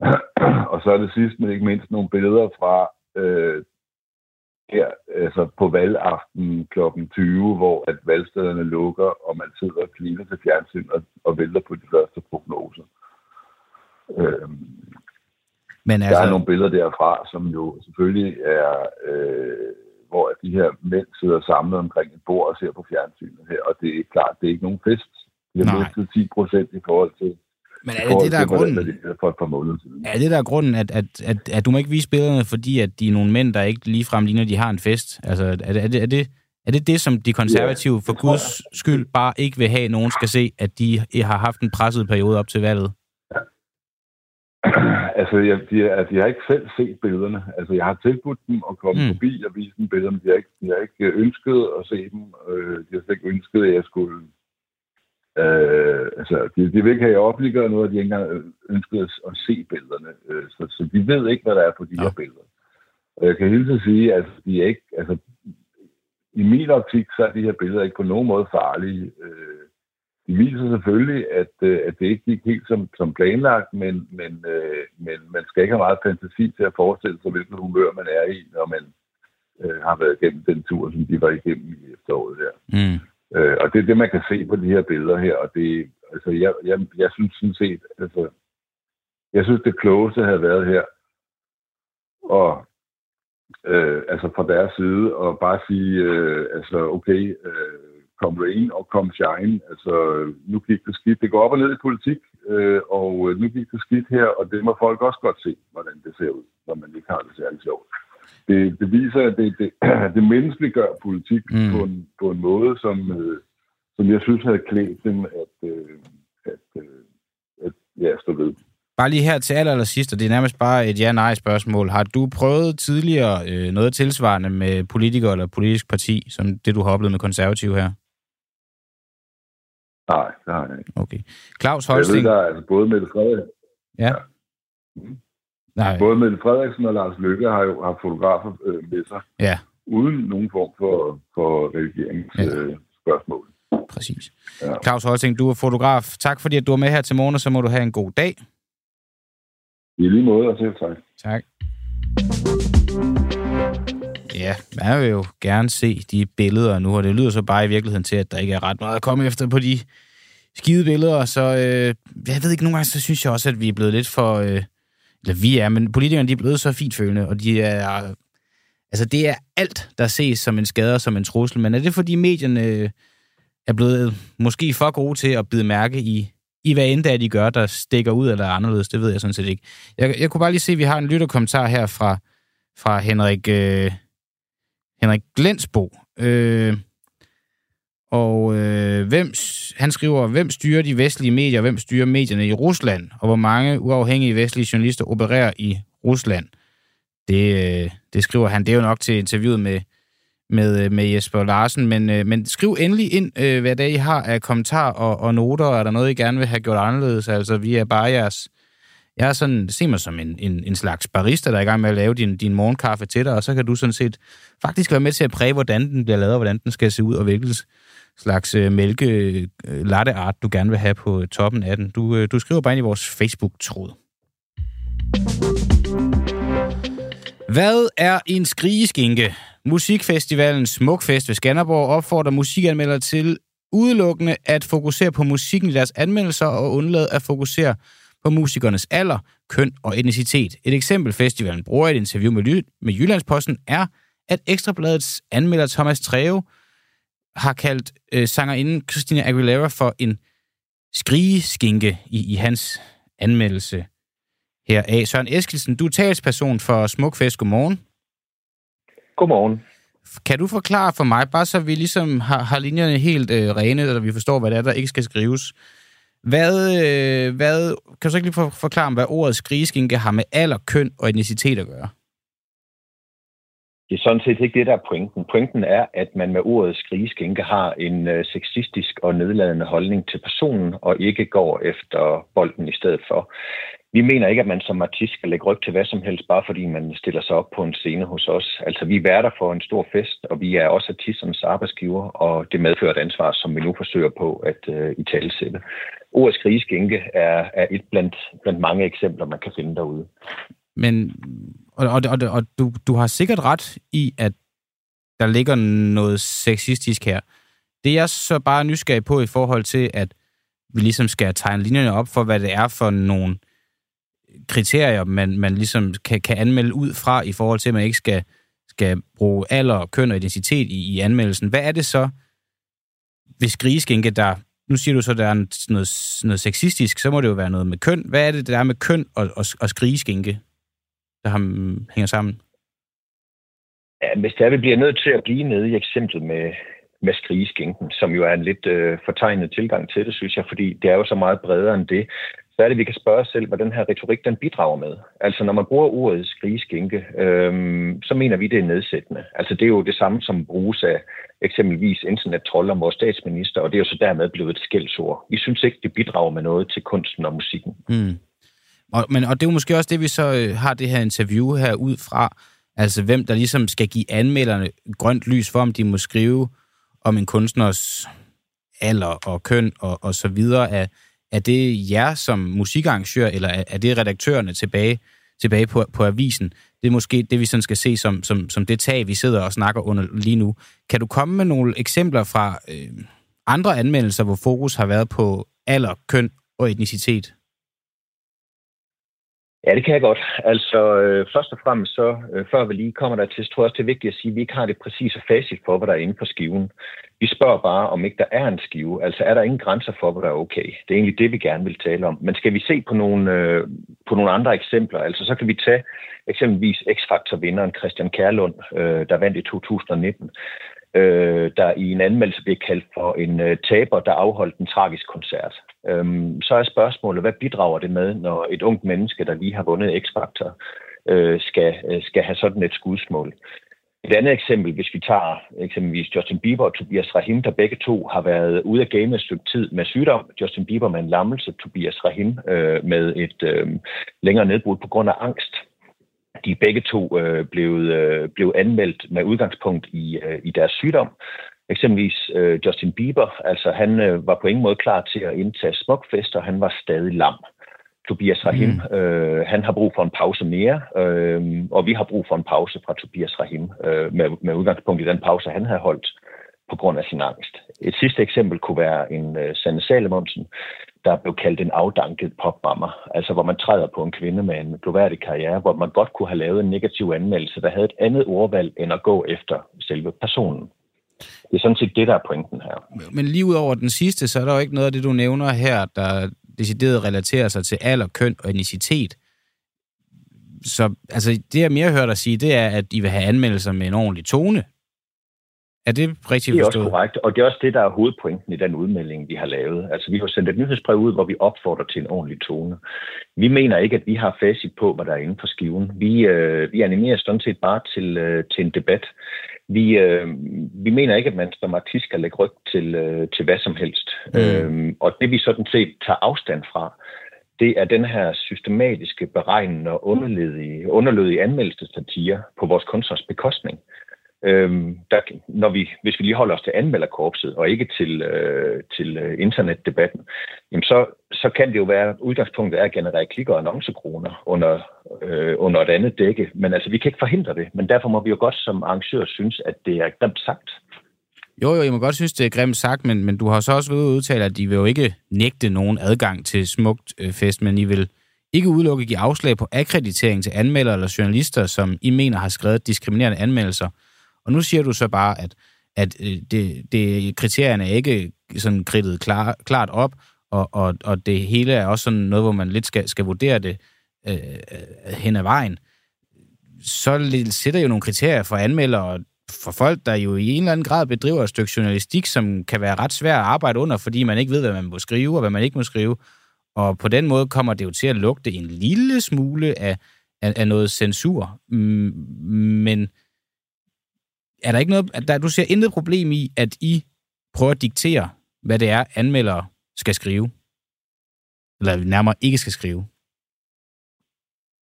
C: og så er det sidst, men ikke mindst, nogle billeder fra øh, her, altså på valgaften kl. 20, hvor at valgstederne lukker, og man sidder og kliner til fjernsyn og, og vælter på de første prognoser. Øh, men altså... Der er altså- nogle billeder derfra, som jo selvfølgelig er øh, hvor de her mænd sidder samlet omkring et bord og ser på fjernsynet her, og det er klart, det er ikke nogen fest. De har mistet 10 procent i forhold til
A: men er det det, der er grunden?
C: Det for et par måneder siden.
A: Er det der er grunden, at, at, at, at du må ikke vise billederne, fordi at de er nogle mænd, der ikke ligefrem ligner, at de har en fest? Altså, er det er det, er det, er det, det som de konservative ja, for guds skyld bare ikke vil have, at nogen skal se, at de har haft en presset periode op til valget?
C: altså, jeg, de, de har ikke selv set billederne. Altså, jeg har tilbudt dem at komme mm. forbi og vise dem billederne, de har ikke, de har ikke ønsket at se dem. Øh, de har slet ikke ønsket, at jeg skulle... Øh, altså, de, de vil ikke have, at jeg offentliggør noget, og de har ikke engang ønsket at, at se billederne. Øh, så, så de ved ikke, hvad der er på de ja. her billeder. Og jeg kan hele sige, at de er ikke... Altså, i min optik, så er de her billeder ikke på nogen måde farlige. Øh, de viser selvfølgelig, at, øh, at det ikke gik helt som, som planlagt, men, men, øh, men man skal ikke have meget fantasi til at forestille sig, hvilken humør man er i, når man øh, har været igennem den tur, som de var igennem i efteråret her. Mm. Øh, og det er det, man kan se på de her billeder her, og det, altså, jeg, jeg, jeg synes sådan set, altså, jeg synes det klogeste havde været her, og øh, altså fra deres side, og bare sige, øh, altså okay, øh, come rain og come shine. Altså, nu gik det skidt. Det går op og ned i politik, øh, og øh, nu gik det skidt her, og det må folk også godt se, hvordan det ser ud, når man ikke har det særlig sjovt. Det, det viser, at det, det, det menneskeliggør politik mm. på, en, på en måde, som, øh, som jeg synes havde klædt dem at, øh, at, øh, at ja, stå ved.
A: Bare lige her til aller, aller sidst, og det er nærmest bare et ja-nej-spørgsmål. Har du prøvet tidligere øh, noget tilsvarende med politikere eller politisk parti, som det, du har oplevet med konservative her?
C: Nej, det har jeg ikke.
A: Okay. Claus Holsting...
C: Jeg ved, der er altså både Mette Frederiksen...
A: Ja. ja. Mm.
C: Nej. Både Mette Frederiksen og Lars Løkke har jo haft fotografer øh, med sig.
A: Ja.
C: Uden nogen form for, for redigeringsspørgsmål. Ja. Øh,
A: Præcis. Ja. Claus Holsting, du er fotograf. Tak fordi, at du er med her til morgen, og så må du have en god dag.
C: I lige måde, og selv tak.
A: Tak. Ja, man vil jo gerne se de billeder nu, og det lyder så bare i virkeligheden til, at der ikke er ret meget at komme efter på de skide billeder, så øh, jeg ved ikke, nogle gange så synes jeg også, at vi er blevet lidt for, øh, eller vi er, men politikerne de er blevet så fintfølende, og de er, altså det er alt, der ses som en skade som en trussel, men er det fordi medierne øh, er blevet måske for gode til at bide mærke i, i hvad end det er, de gør, der stikker ud eller er anderledes, det ved jeg sådan set ikke. Jeg, jeg kunne bare lige se, at vi har en lytterkommentar her fra, fra Henrik, øh, Henrik Glensbo. Øh, og øh, hvem, han skriver, hvem styrer de vestlige medier, hvem styrer medierne i Rusland, og hvor mange uafhængige vestlige journalister opererer i Rusland. Det, øh, det skriver han. Det er jo nok til interviewet med, med, øh, med Jesper Larsen, men, øh, men skriv endelig ind, øh, hvad det er, I har af kommentarer og, og noter, og er der noget, I gerne vil have gjort anderledes. Altså, vi er bare jeres jeg er sådan, se mig som en, en, en slags barista, der er i gang med at lave din, din morgenkaffe til dig, og så kan du sådan set faktisk være med til at præge, hvordan den bliver lavet, og hvordan den skal se ud, og hvilken slags øh, mælke øh, latte art, du gerne vil have på toppen af den. Du, øh, du skriver bare ind i vores Facebook-tråd. Hvad er en skrigeskinke? Musikfestivalen Smukfest ved Skanderborg opfordrer musikanmeldere til udelukkende at fokusere på musikken i deres anmeldelser og undlade at fokusere på musikernes alder, køn og etnicitet. Et eksempel, festivalen bruger et interview med, med Jyllandsposten, er, at Ekstrabladets anmelder Thomas Treve har kaldt øh, sangerinden Christina Aguilera for en skrigeskinke i, i hans anmeldelse her af. Søren Eskilsen, du er talsperson for Smukfest. Godmorgen.
D: Godmorgen.
A: Kan du forklare for mig, bare så vi ligesom har, har linjerne helt øh, rene, eller vi forstår, hvad det er, der ikke skal skrives. Hvad, øh, hvad, kan du så ikke lige forklare, hvad ordet skrigeskinke har med alder, køn og etnicitet at gøre?
D: Det er sådan set ikke det, der er pointen. Pointen er, at man med ordet skrigeskinke har en øh, sexistisk og nedladende holdning til personen, og ikke går efter bolden i stedet for. Vi mener ikke, at man som artist skal lægge ryg til hvad som helst, bare fordi man stiller sig op på en scene hos os. Altså, vi er værter for en stor fest, og vi er også artisternes arbejdsgiver, og det medfører et ansvar, som vi nu forsøger på at øh, i talesætte. Ordet skrigeskinke er, er et blandt, blandt mange eksempler, man kan finde derude.
A: Men og, og, og, og du, du har sikkert ret i, at der ligger noget sexistisk her. Det jeg så bare nysgerrig på i forhold til, at vi ligesom skal tegne linjerne op for, hvad det er for nogle kriterier, man, man ligesom kan, kan anmelde ud fra, i forhold til, at man ikke skal, skal bruge alder, køn og identitet i, i anmeldelsen. Hvad er det så hvis skrigeskinke, der... Nu siger du så, at der er noget, noget sexistisk, så må det jo være noget med køn. Hvad er det, der er med køn og, og, og skrigeskinke? der hænger sammen?
D: Ja, hvis der vi bliver nødt til at blive nede i eksemplet med, med skrigeskinken, som jo er en lidt øh, fortegnet tilgang til det, synes jeg, fordi det er jo så meget bredere end det, så er det, vi kan spørge os selv, hvad den her retorik, den bidrager med. Altså, når man bruger ordet skrigeskinke, øhm, så mener vi, det er nedsættende. Altså, det er jo det samme, som bruges af eksempelvis internettroll om vores statsminister, og det er jo så dermed blevet et skældsord. Vi synes ikke, det bidrager med noget til kunsten og musikken. Mm.
A: Og, men, og det er jo måske også det, vi så øh, har det her interview her ud fra. Altså, hvem der ligesom skal give anmelderne grønt lys for, om de må skrive om en kunstners alder og køn og, og så videre. af er det jer som musikarrangør, eller er, det redaktørerne tilbage, tilbage på, på avisen? Det er måske det, vi sådan skal se som, som, som det tag, vi sidder og snakker under lige nu. Kan du komme med nogle eksempler fra øh, andre anmeldelser, hvor fokus har været på alder, køn og etnicitet?
D: Ja, det kan jeg godt. Altså, øh, først og fremmest så, øh, før vi lige kommer der til, tror jeg også, det er vigtigt at sige, at vi ikke har det præcise facit for, hvad der er inde på skiven. Vi spørger bare, om ikke der er en skive. Altså, er der ingen grænser for, hvad der er okay? Det er egentlig det, vi gerne vil tale om. Men skal vi se på nogle, øh, på nogle andre eksempler? Altså, så kan vi tage eksempelvis X-Factor-vinderen Christian Kærlund, øh, der vandt i 2019 øh, der i en anmeldelse bliver kaldt for en øh, taber, der afholdt en tragisk koncert. Øhm, så er spørgsmålet, hvad bidrager det med, når et ungt menneske, der lige har vundet X-Factor, øh, skal, øh, skal have sådan et skudsmål? Et andet eksempel, hvis vi tager eksempelvis Justin Bieber og Tobias Rahim, der begge to har været ude af game et stykke tid med sygdom. Justin Bieber med en lammelse, Tobias Rahim øh, med et øh, længere nedbrud på grund af angst de begge to øh, blevet, øh, blev anmeldt med udgangspunkt i, øh, i deres sygdom. Eksempelvis øh, Justin Bieber, altså han øh, var på ingen måde klar til at indtage smukfest, og han var stadig lam. Tobias Rahim, mm. øh, han har brug for en pause mere, øh, og vi har brug for en pause fra Tobias Rahim, øh, med, med udgangspunkt i den pause, han havde holdt på grund af sin angst. Et sidste eksempel kunne være en uh, Sanne Salomonsen, der blev kaldt en afdanket popmammer, altså hvor man træder på en kvinde med en gloværdig karriere, hvor man godt kunne have lavet en negativ anmeldelse, der havde et andet ordvalg end at gå efter selve personen. Det er sådan set det, der er pointen her.
A: Men lige ud over den sidste, så er der jo ikke noget af det, du nævner her, der decideret relaterer sig til alder, køn og etnicitet. Så altså, det, jeg mere hørt dig sige, det er, at I vil have anmeldelser med en ordentlig tone. Er det rigtigt
D: Det er forstået? også korrekt, og det er også det, der er hovedpointen i den udmelding, vi har lavet. Altså, vi har sendt et nyhedsbrev ud, hvor vi opfordrer til en ordentlig tone. Vi mener ikke, at vi har facit på, hvad der er inde på skiven. Vi, øh, vi animerer sådan set bare til, øh, til en debat. Vi, øh, vi mener ikke, at man som artist skal lægge ryg til, øh, til hvad som helst. Mm. Øh, og det vi sådan set tager afstand fra, det er den her systematiske beregnende og underlødige, underlødige anmeldelsesatire på vores kunstners bekostning. Øhm, der, når vi, hvis vi lige holder os til anmelderkorpset og ikke til, øh, til øh, internetdebatten, jamen så, så kan det jo være, at udgangspunktet er at generere klik- og annoncekroner under, øh, under et andet dække. Men altså, vi kan ikke forhindre det, men derfor må vi jo godt som arrangør synes, at det er grimt sagt.
A: Jo, jo, jeg må godt synes, det er grimt sagt, men, men du har så også ved udtale, at de vil jo ikke nægte nogen adgang til smukt øh, fest, men I vil ikke udelukke give afslag på akkreditering til anmeldere eller journalister, som I mener har skrevet diskriminerende anmeldelser – og nu siger du så bare, at, at øh, det, det, kriterierne er ikke sådan kridtet klar, klart op, og, og, og det hele er også sådan noget, hvor man lidt skal, skal vurdere det øh, hen ad vejen, så sætter jo nogle kriterier for anmeldere, for folk, der jo i en eller anden grad bedriver et stykke journalistik, som kan være ret svært at arbejde under, fordi man ikke ved, hvad man må skrive, og hvad man ikke må skrive. Og på den måde kommer det jo til at lugte en lille smule af, af, af noget censur. Men er der ikke noget... Der, du ser intet problem i, at I prøver at diktere, hvad det er, anmeldere skal skrive? Eller nærmere ikke skal skrive?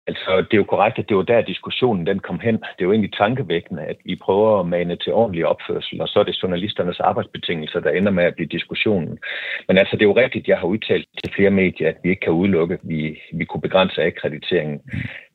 D: Altså, det er jo korrekt, at det var der, diskussionen den kom hen. Det er jo egentlig tankevækkende, at vi prøver at mane til ordentlig opførsel, og så er det journalisternes arbejdsbetingelser, der ender med at blive diskussionen. Men altså, det er jo rigtigt, jeg har udtalt til flere medier, at vi ikke kan udelukke, at vi, vi kunne begrænse akkrediteringen.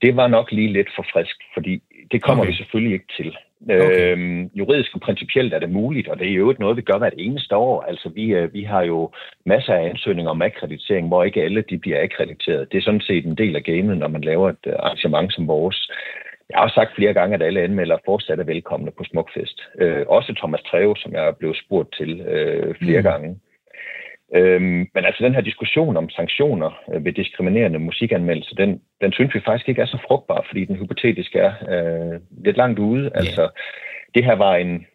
D: Det var nok lige lidt for frisk, fordi det kommer okay. vi selvfølgelig ikke til. Okay. Øhm, juridisk og principielt er det muligt, og det er jo noget, vi gør hvert eneste år. Altså, vi, øh, vi har jo masser af ansøgninger om akkreditering, hvor ikke alle de bliver akkrediteret. Det er sådan set en del af gamet, når man laver et øh, arrangement som vores. Jeg har også sagt flere gange, at alle anmeldere fortsat er velkomne på Smukfest. Øh, også Thomas Treve, som jeg er blevet spurgt til øh, flere mm. gange. Øhm, men altså den her diskussion om sanktioner øh, ved diskriminerende musikanmeldelse, den, den synes vi faktisk ikke er så frugtbar, fordi den hypotetisk er øh, lidt langt ude. Yeah. Altså, det her var en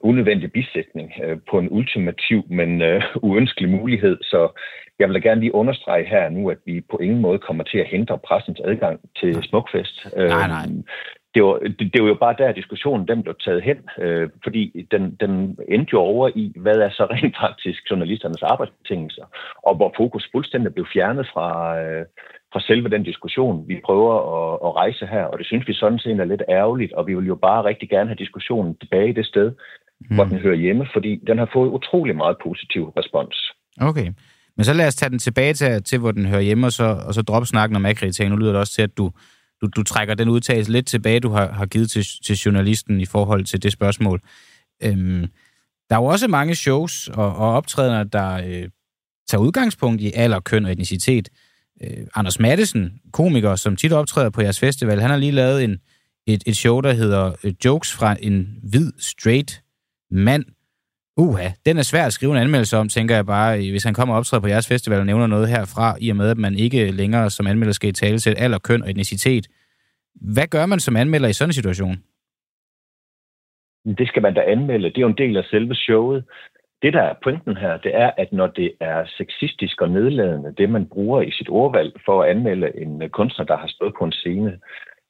D: unødvendig bisætning øh, på en ultimativ, men øh, uønskelig mulighed, så jeg vil da gerne lige understrege her nu, at vi på ingen måde kommer til at hindre pressens adgang til Smukfest.
A: Nej, nej.
D: Det var, det, det var jo bare der, diskussionen den blev taget hen, øh, fordi den, den endte jo over i, hvad er så rent faktisk journalisternes arbejdsbetingelser, og hvor fokus fuldstændig blev fjernet fra, øh, fra selve den diskussion, vi prøver at, at rejse her, og det synes vi sådan set er lidt ærgerligt, og vi vil jo bare rigtig gerne have diskussionen tilbage i det sted, mm. hvor den hører hjemme, fordi den har fået utrolig meget positiv respons.
A: Okay. Men så lad os tage den tilbage til, til hvor den hører hjemme, og så, og så droppe snakken om akkreditering. Nu lyder det også til, at du, du, du trækker den udtalelse lidt tilbage, du har, har givet til, til journalisten i forhold til det spørgsmål. Øhm, der er jo også mange shows og, og optrædener, der øh, tager udgangspunkt i alder, køn og etnicitet. Øh, Anders Mattesen, komiker, som tit optræder på jeres festival, han har lige lavet en, et, et show, der hedder øh, Jokes fra en hvid, straight mand, Uha, den er svær at skrive en anmeldelse om, tænker jeg bare, hvis han kommer og optræder på jeres festival og nævner noget herfra, i og med, at man ikke længere som anmelder skal i tale til alder, køn og etnicitet. Hvad gør man som anmelder i sådan en situation?
D: Det skal man da anmelde. Det er jo en del af selve showet. Det, der er pointen her, det er, at når det er sexistisk og nedladende, det man bruger i sit ordvalg for at anmelde en kunstner, der har stået på en scene,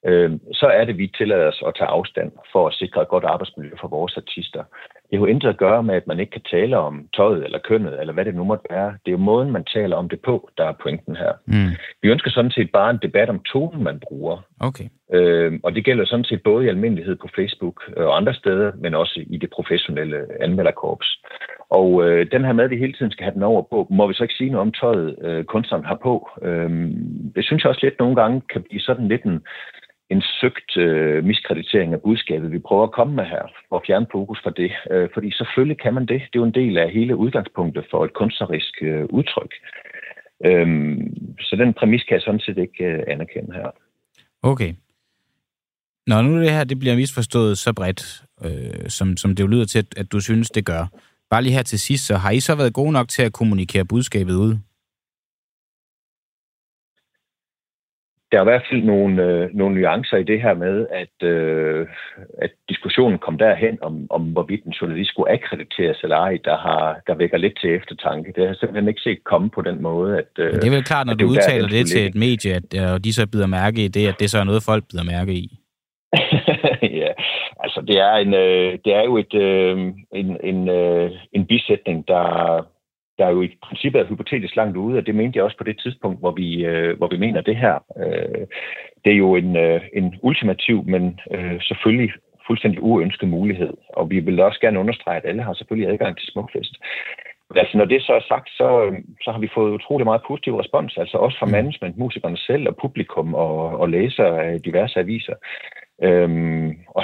D: øh, så er det, vi tillader os at tage afstand for at sikre et godt arbejdsmiljø for vores artister. Det har jo intet at gøre med, at man ikke kan tale om tøjet eller kønnet, eller hvad det nu måtte være. Det er jo måden, man taler om det på, der er pointen her. Mm. Vi ønsker sådan set bare en debat om tonen, man bruger.
A: Okay.
D: Øh, og det gælder sådan set både i almindelighed på Facebook og andre steder, men også i det professionelle anmelderkorps. Og øh, den her med, at vi hele tiden skal have den over på, må vi så ikke sige noget om tøjet, øh, kunstneren har på. Øh, det synes jeg også lidt nogle gange kan blive sådan lidt en en søgt øh, miskreditering af budskabet, vi prøver at komme med her, og fjerne fokus fra det. Øh, fordi selvfølgelig kan man det. Det er jo en del af hele udgangspunktet for et kunstnerisk øh, udtryk. Øh, så den præmis kan jeg sådan set ikke øh, anerkende her.
A: Okay. Når nu det her det bliver misforstået så bredt, øh, som, som det jo lyder til, at, at du synes, det gør. Bare lige her til sidst, så har I så været gode nok til at kommunikere budskabet ud?
D: Der er i hvert fald nogle, øh, nogle nuancer i det her med, at, øh, at diskussionen kom derhen om, om, hvorvidt en journalist skulle akkrediteres eller ej, der, har, der vækker lidt til eftertanke. Det har jeg simpelthen ikke set komme på den måde. At,
A: øh, det er vel klart, når du udtaler det til et medie, at, og de så bider mærke i det, at det så er noget, folk bider mærke i.
D: ja, altså det er, en, øh, det er jo et, øh, en, en, øh, en bisætning, der, der er jo i princippet er hypotetisk langt ude, og det mente jeg også på det tidspunkt, hvor vi, øh, hvor vi mener det her. Øh, det er jo en, øh, en ultimativ, men øh, selvfølgelig fuldstændig uønsket mulighed, og vi vil også gerne understrege, at alle har selvfølgelig adgang til Smukfest. Altså, når det så er sagt, så, så har vi fået utrolig meget positiv respons, altså også fra mm. management, musikerne selv og publikum og, og læsere af diverse aviser. Øhm, og,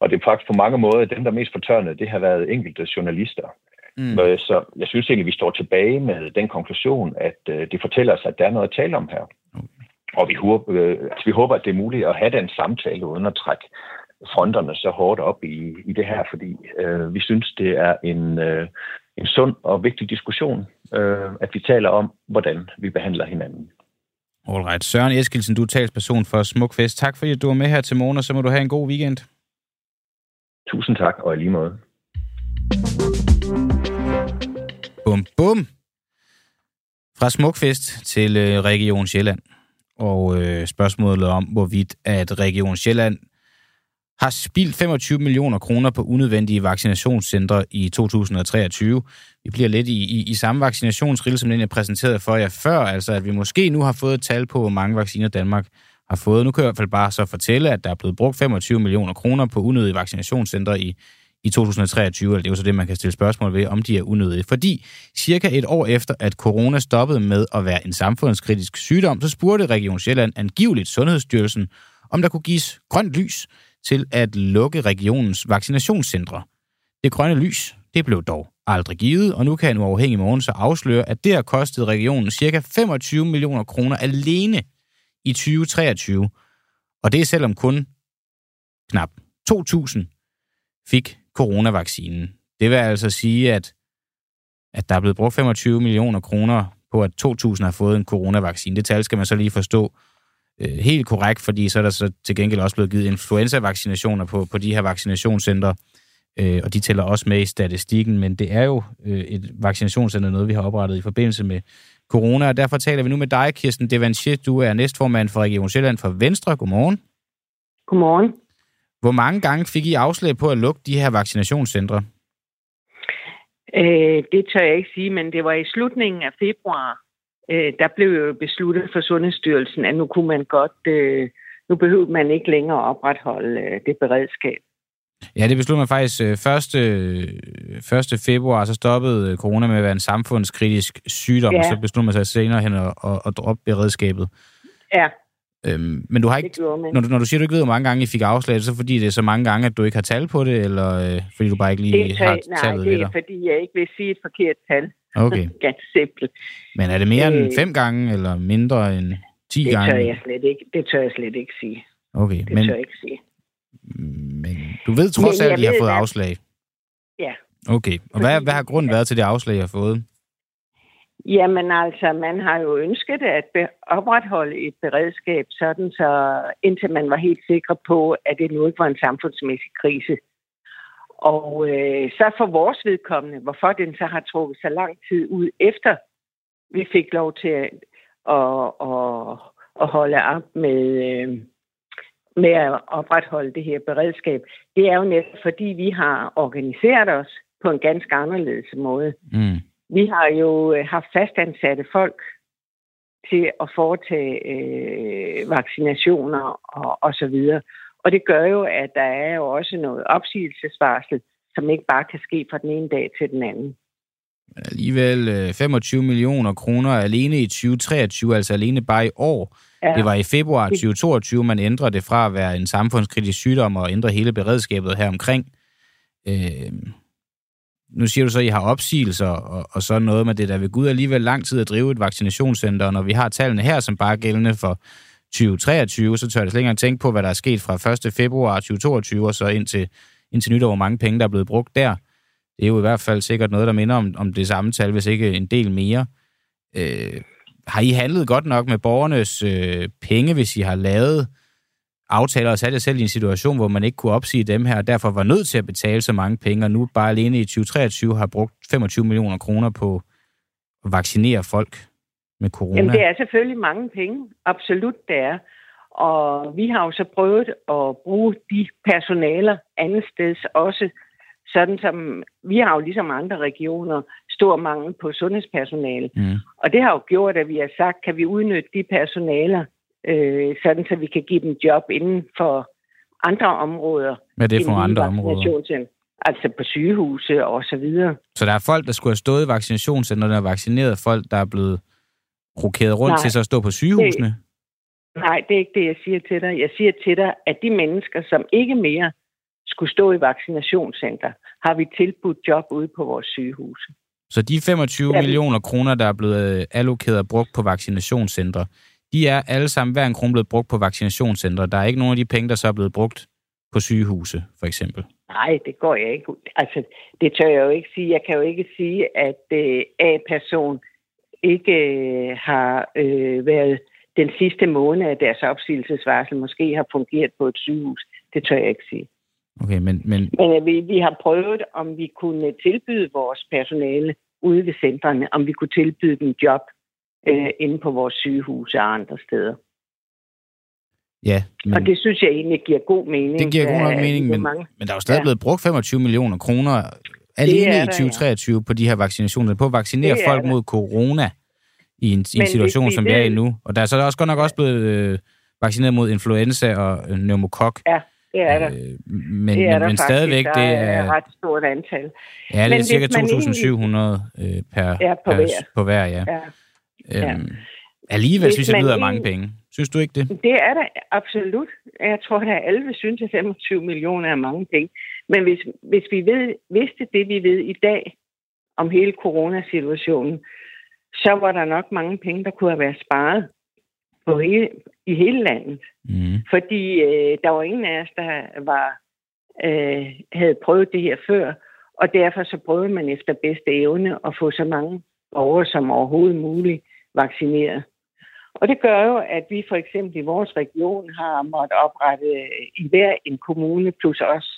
D: og det er faktisk på mange måder dem, der er mest fortørnede, det har været enkelte journalister. Mm. Øh, så jeg synes egentlig, vi står tilbage med den konklusion, at øh, det fortæller os, at der er noget at tale om her. Okay. Og vi håber, øh, altså, vi håber, at det er muligt at have den samtale uden at trække fronterne så hårdt op i, i det her, fordi øh, vi synes, det er en, øh, en sund og vigtig diskussion, øh, at vi taler om, hvordan vi behandler hinanden.
A: Alright. Søren Eskilsen, du er talsperson for Smukfest. Tak fordi du var med her til morgen, og så må du have en god weekend.
D: Tusind tak, og i lige måde.
A: Bum, bum. Fra Smukfest til øh, Region Sjælland. Og øh, spørgsmålet om, hvorvidt at Region Sjælland har spildt 25 millioner kroner på unødvendige vaccinationscentre i 2023. Vi bliver lidt i, i, i samme vaccinationsrille, som den jeg præsenterede for jer før, altså at vi måske nu har fået et tal på, hvor mange vacciner Danmark har fået. Nu kan jeg i hvert fald bare så fortælle, at der er blevet brugt 25 millioner kroner på unødige vaccinationscentre i, i 2023, eller det er jo så det, man kan stille spørgsmål ved, om de er unødige. Fordi cirka et år efter, at corona stoppede med at være en samfundskritisk sygdom, så spurgte Region Sjælland angiveligt Sundhedsstyrelsen, om der kunne gives grønt lys til at lukke regionens vaccinationscentre. Det grønne lys, det blev dog aldrig givet, og nu kan en uafhængig morgen så afsløre, at det har kostet regionen ca. 25 millioner kroner alene i 2023. Og det er selvom kun knap 2.000 fik coronavaccinen. Det vil altså sige, at, at der er blevet brugt 25 millioner kroner på, at 2.000 har fået en coronavaccine. Det tal skal man så lige forstå øh, helt korrekt, fordi så er der så til gengæld også blevet givet influenza-vaccinationer på, på de her vaccinationscentre, øh, og de tæller også med i statistikken, men det er jo øh, et vaccinationscenter, noget vi har oprettet i forbindelse med corona, og derfor taler vi nu med dig, Kirsten Devanchier. Du er næstformand for Region Sjælland for Venstre. Godmorgen.
E: Godmorgen.
A: Hvor mange gange fik I afslag på at lukke de her vaccinationscentre?
E: Øh, det tør jeg ikke sige, men det var i slutningen af februar, øh, der blev jo besluttet for Sundhedsstyrelsen, at nu kunne man godt, øh, nu behøvede man ikke længere opretholde øh, det beredskab.
A: Ja, det besluttede man faktisk 1. 1. februar, så stoppede corona med at være en samfundskritisk sygdom, ja. og så besluttede man sig senere hen at, at, at droppe beredskabet.
E: Ja.
A: Øhm, men du har ikke, når, du, når du siger, du ikke ved, hvor mange gange I fik afslag, så fordi det er så mange gange, at du ikke har tal på det, eller øh, fordi du bare ikke lige
E: det
A: har
E: nej,
A: tallet
E: det
A: ved
E: er, fordi jeg ikke vil sige et forkert tal.
A: Okay.
E: Ganske simpelt.
A: Men er det mere øh, end fem gange, eller mindre end ti
E: det
A: gange?
E: Tør jeg slet ikke, det tør jeg slet ikke sige.
A: Okay,
E: det
A: men,
E: tør jeg ikke sige.
A: Men du ved trods alt, at I har fået afslag?
E: Ja.
A: Okay, og hvad, hvad har grunden været til det afslag, I har fået?
E: Jamen altså, man har jo ønsket at opretholde et beredskab, sådan så indtil man var helt sikker på, at det nu ikke var en samfundsmæssig krise. Og øh, så for vores vedkommende, hvorfor den så har trukket så lang tid ud efter, vi fik lov til at, at, at, at holde op med, øh, med at opretholde det her beredskab, det er jo netop fordi, vi har organiseret os på en ganske anderledes måde. Mm. Vi har jo øh, haft fastansatte folk til at foretage øh, vaccinationer og, og så videre. Og det gør jo, at der er jo også noget opsigelsesvarsel, som ikke bare kan ske fra den ene dag til den anden.
A: Men alligevel 25 øh, millioner kroner alene i 2023, altså alene bare i år. Ja. Det var i februar 2022, man ændrede det fra at være en samfundskritisk sygdom og ændre hele beredskabet her omkring. Øh, nu siger du så, at I har opsigelser og, og så noget med det, der ved Gud alligevel lang tid at drive et vaccinationscenter, og når vi har tallene her, som bare er gældende for 2023, så tør jeg slet ikke engang tænke på, hvad der er sket fra 1. februar 2022 og så indtil, indtil nytår, hvor mange penge, der er blevet brugt der. Det er jo i hvert fald sikkert noget, der minder om, om det samme tal, hvis ikke en del mere. Øh, har I handlet godt nok med borgernes øh, penge, hvis I har lavet aftaler og sat jer selv i en situation, hvor man ikke kunne opsige dem her, og derfor var nødt til at betale så mange penge, og nu bare alene i 2023 har brugt 25 millioner kroner på at vaccinere folk med corona?
E: Jamen, det er selvfølgelig mange penge. Absolut, det er. Og vi har jo så prøvet at bruge de personaler andet sted også, sådan som vi har jo ligesom andre regioner stor mangel på sundhedspersonale. Mm. Og det har jo gjort, at vi har sagt, kan vi udnytte de personaler, øh, sådan så vi kan give dem job inden for andre områder.
A: Hvad er det for andre områder?
E: Altså på sygehuse og så videre.
A: Så der er folk, der skulle have stået i vaccinationscenterne og vaccineret folk, der er blevet rokeret rundt nej, til så at stå på sygehusene?
E: Det, nej, det er ikke det, jeg siger til dig. Jeg siger til dig, at de mennesker, som ikke mere skulle stå i vaccinationscenter, har vi tilbudt job ude på vores sygehuse.
A: Så de 25 ja. millioner kroner, der er blevet allokeret og brugt på vaccinationscentre, de er alle sammen, hver en krone blevet brugt på vaccinationscentre. Der er ikke nogen af de penge, der så er blevet brugt på sygehuse, for eksempel.
E: Nej, det går jeg ikke. Altså, det tør jeg jo ikke sige. Jeg kan jo ikke sige, at øh, A-person ikke øh, har øh, været den sidste måned af deres opsigelsesvarsel måske har fungeret på et sygehus. Det tør jeg ikke sige.
A: Okay, men... Men,
E: men øh, vi, vi har prøvet, om vi kunne tilbyde vores personale ude ved centrene, om vi kunne tilbyde dem job øh, inde på vores sygehus og andre steder.
A: Ja,
E: men... Og det synes jeg egentlig giver god mening.
A: Det giver god nok mening, men, mange... men der er jo stadig ja. blevet brugt 25 millioner kroner alene i 2023 ja. på de her vaccinationer, på at vaccinere folk mod corona i en, i en situation, som vi er i nu. Og der er så også godt nok også blevet øh, vaccineret mod influenza og øh, pneumokok.
E: Ja, det er der. Øh,
A: men, det er men, der men stadigvæk, det er...
E: er ret stort antal.
A: Ja, det er cirka 2.700 øh, per,
E: ja, på, per, hver.
A: på hver, ja. ja. Øhm, Alligevel hvis synes jeg, det lyder mange penge. Synes du ikke det?
E: Det er der absolut. Jeg tror, at alle synes, at 25 millioner er mange penge. Men hvis, hvis vi ved, vidste det, vi ved i dag om hele coronasituationen, så var der nok mange penge, der kunne have været sparet på hele, i hele landet. Mm. Fordi øh, der var ingen af os, der var, øh, havde prøvet det her før, og derfor så prøvede man efter bedste evne at få så mange borgere som overhovedet muligt vaccineret. Og det gør jo, at vi for eksempel i vores region har måttet oprette øh, i hver en kommune, plus også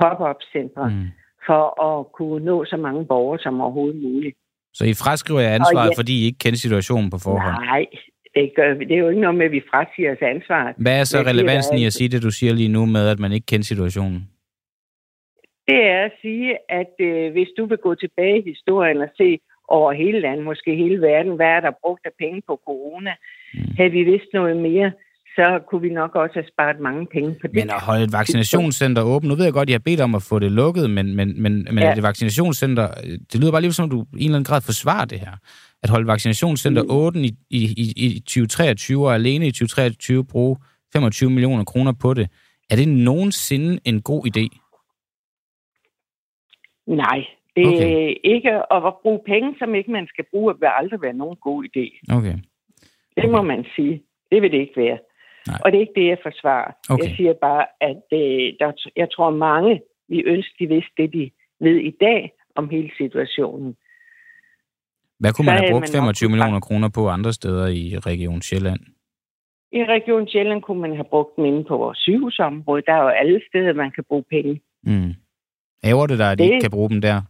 E: pop-up-centre, mm. for at kunne nå så mange borgere som overhovedet muligt.
A: Så I fraskriver jer ansvaret, ja, fordi I ikke kender situationen på forhånd?
E: Nej, det, gør, det er jo ikke noget med, at vi frasiger os ansvaret.
A: Hvad er så relevansen i at sige det, du siger lige nu med, at man ikke kender situationen?
E: Det er at sige, at øh, hvis du vil gå tilbage i historien og se over hele landet, måske hele verden, hvad er der brugt af penge på corona, mm. havde vi vidst noget mere, så kunne vi nok også have sparet mange penge på det.
A: Men at holde et vaccinationscenter åbent, nu ved jeg godt, at jeg har bedt om at få det lukket, men, men, men, men ja. det vaccinationscenter, det lyder bare lige som, du i en eller anden grad forsvarer det her. At holde vaccinationscenter mm. åbent i, i, i 2023 og alene i 2023 bruge 25 millioner kroner på det. Er det nogensinde en god idé?
E: Nej, okay. er ikke at bruge penge, som ikke man skal bruge, vil aldrig være nogen god idé.
A: Okay. okay.
E: Det må man sige. Det vil det ikke være. Nej. Og det er ikke det, jeg forsvarer. Okay. Jeg siger bare, at øh, der, jeg tror mange, vi ønsker, de vidste det, de ved i dag om hele situationen.
A: Hvad kunne man have brugt 25 millioner kroner på andre steder i Region Sjælland?
E: I Region Sjælland kunne man have brugt dem inde på vores sygehusområde. Der er jo alle steder, man kan bruge penge.
A: Mm. Æver det dig, at de det... ikke kan bruge dem der?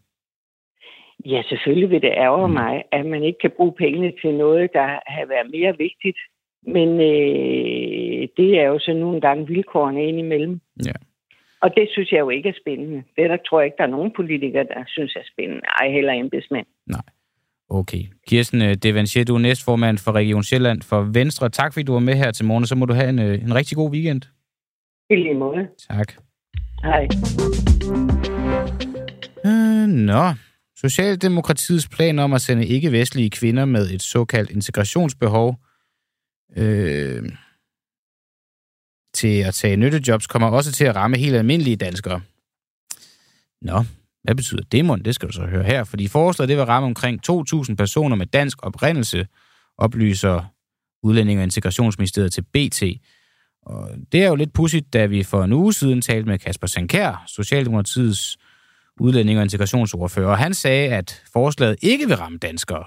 E: Ja, selvfølgelig vil det ærge mm. mig, at man ikke kan bruge pengene til noget, der har været mere vigtigt. Men øh, det er jo så nogle gange vilkårene indimellem.
A: Ja.
E: Og det synes jeg jo ikke er spændende. Det der tror jeg ikke, der er nogen politikere, der synes er spændende. Ej, heller embedsmænd.
A: Nej. Okay. Kirsten øh, Devanchier, du er næstformand for Region Sjælland for Venstre. Tak fordi du var med her til morgen, så må du have en, øh, en rigtig god weekend.
E: I lige måde.
A: Tak.
E: Hej.
A: Øh, nå, Socialdemokratiets plan om at sende ikke-vestlige kvinder med et såkaldt integrationsbehov øh, til at tage nyttejobs kommer også til at ramme helt almindelige danskere. Nå, hvad betyder det, mon? Det skal du så høre her, fordi forslaget det vil ramme omkring 2.000 personer med dansk oprindelse, oplyser Udlænding og Integrationsministeriet til BT. Og det er jo lidt pudsigt, da vi for en uge siden talte med Kasper Sankær, Socialdemokratiets udlænding og integrationsordfører, og han sagde, at forslaget ikke vil ramme danskere.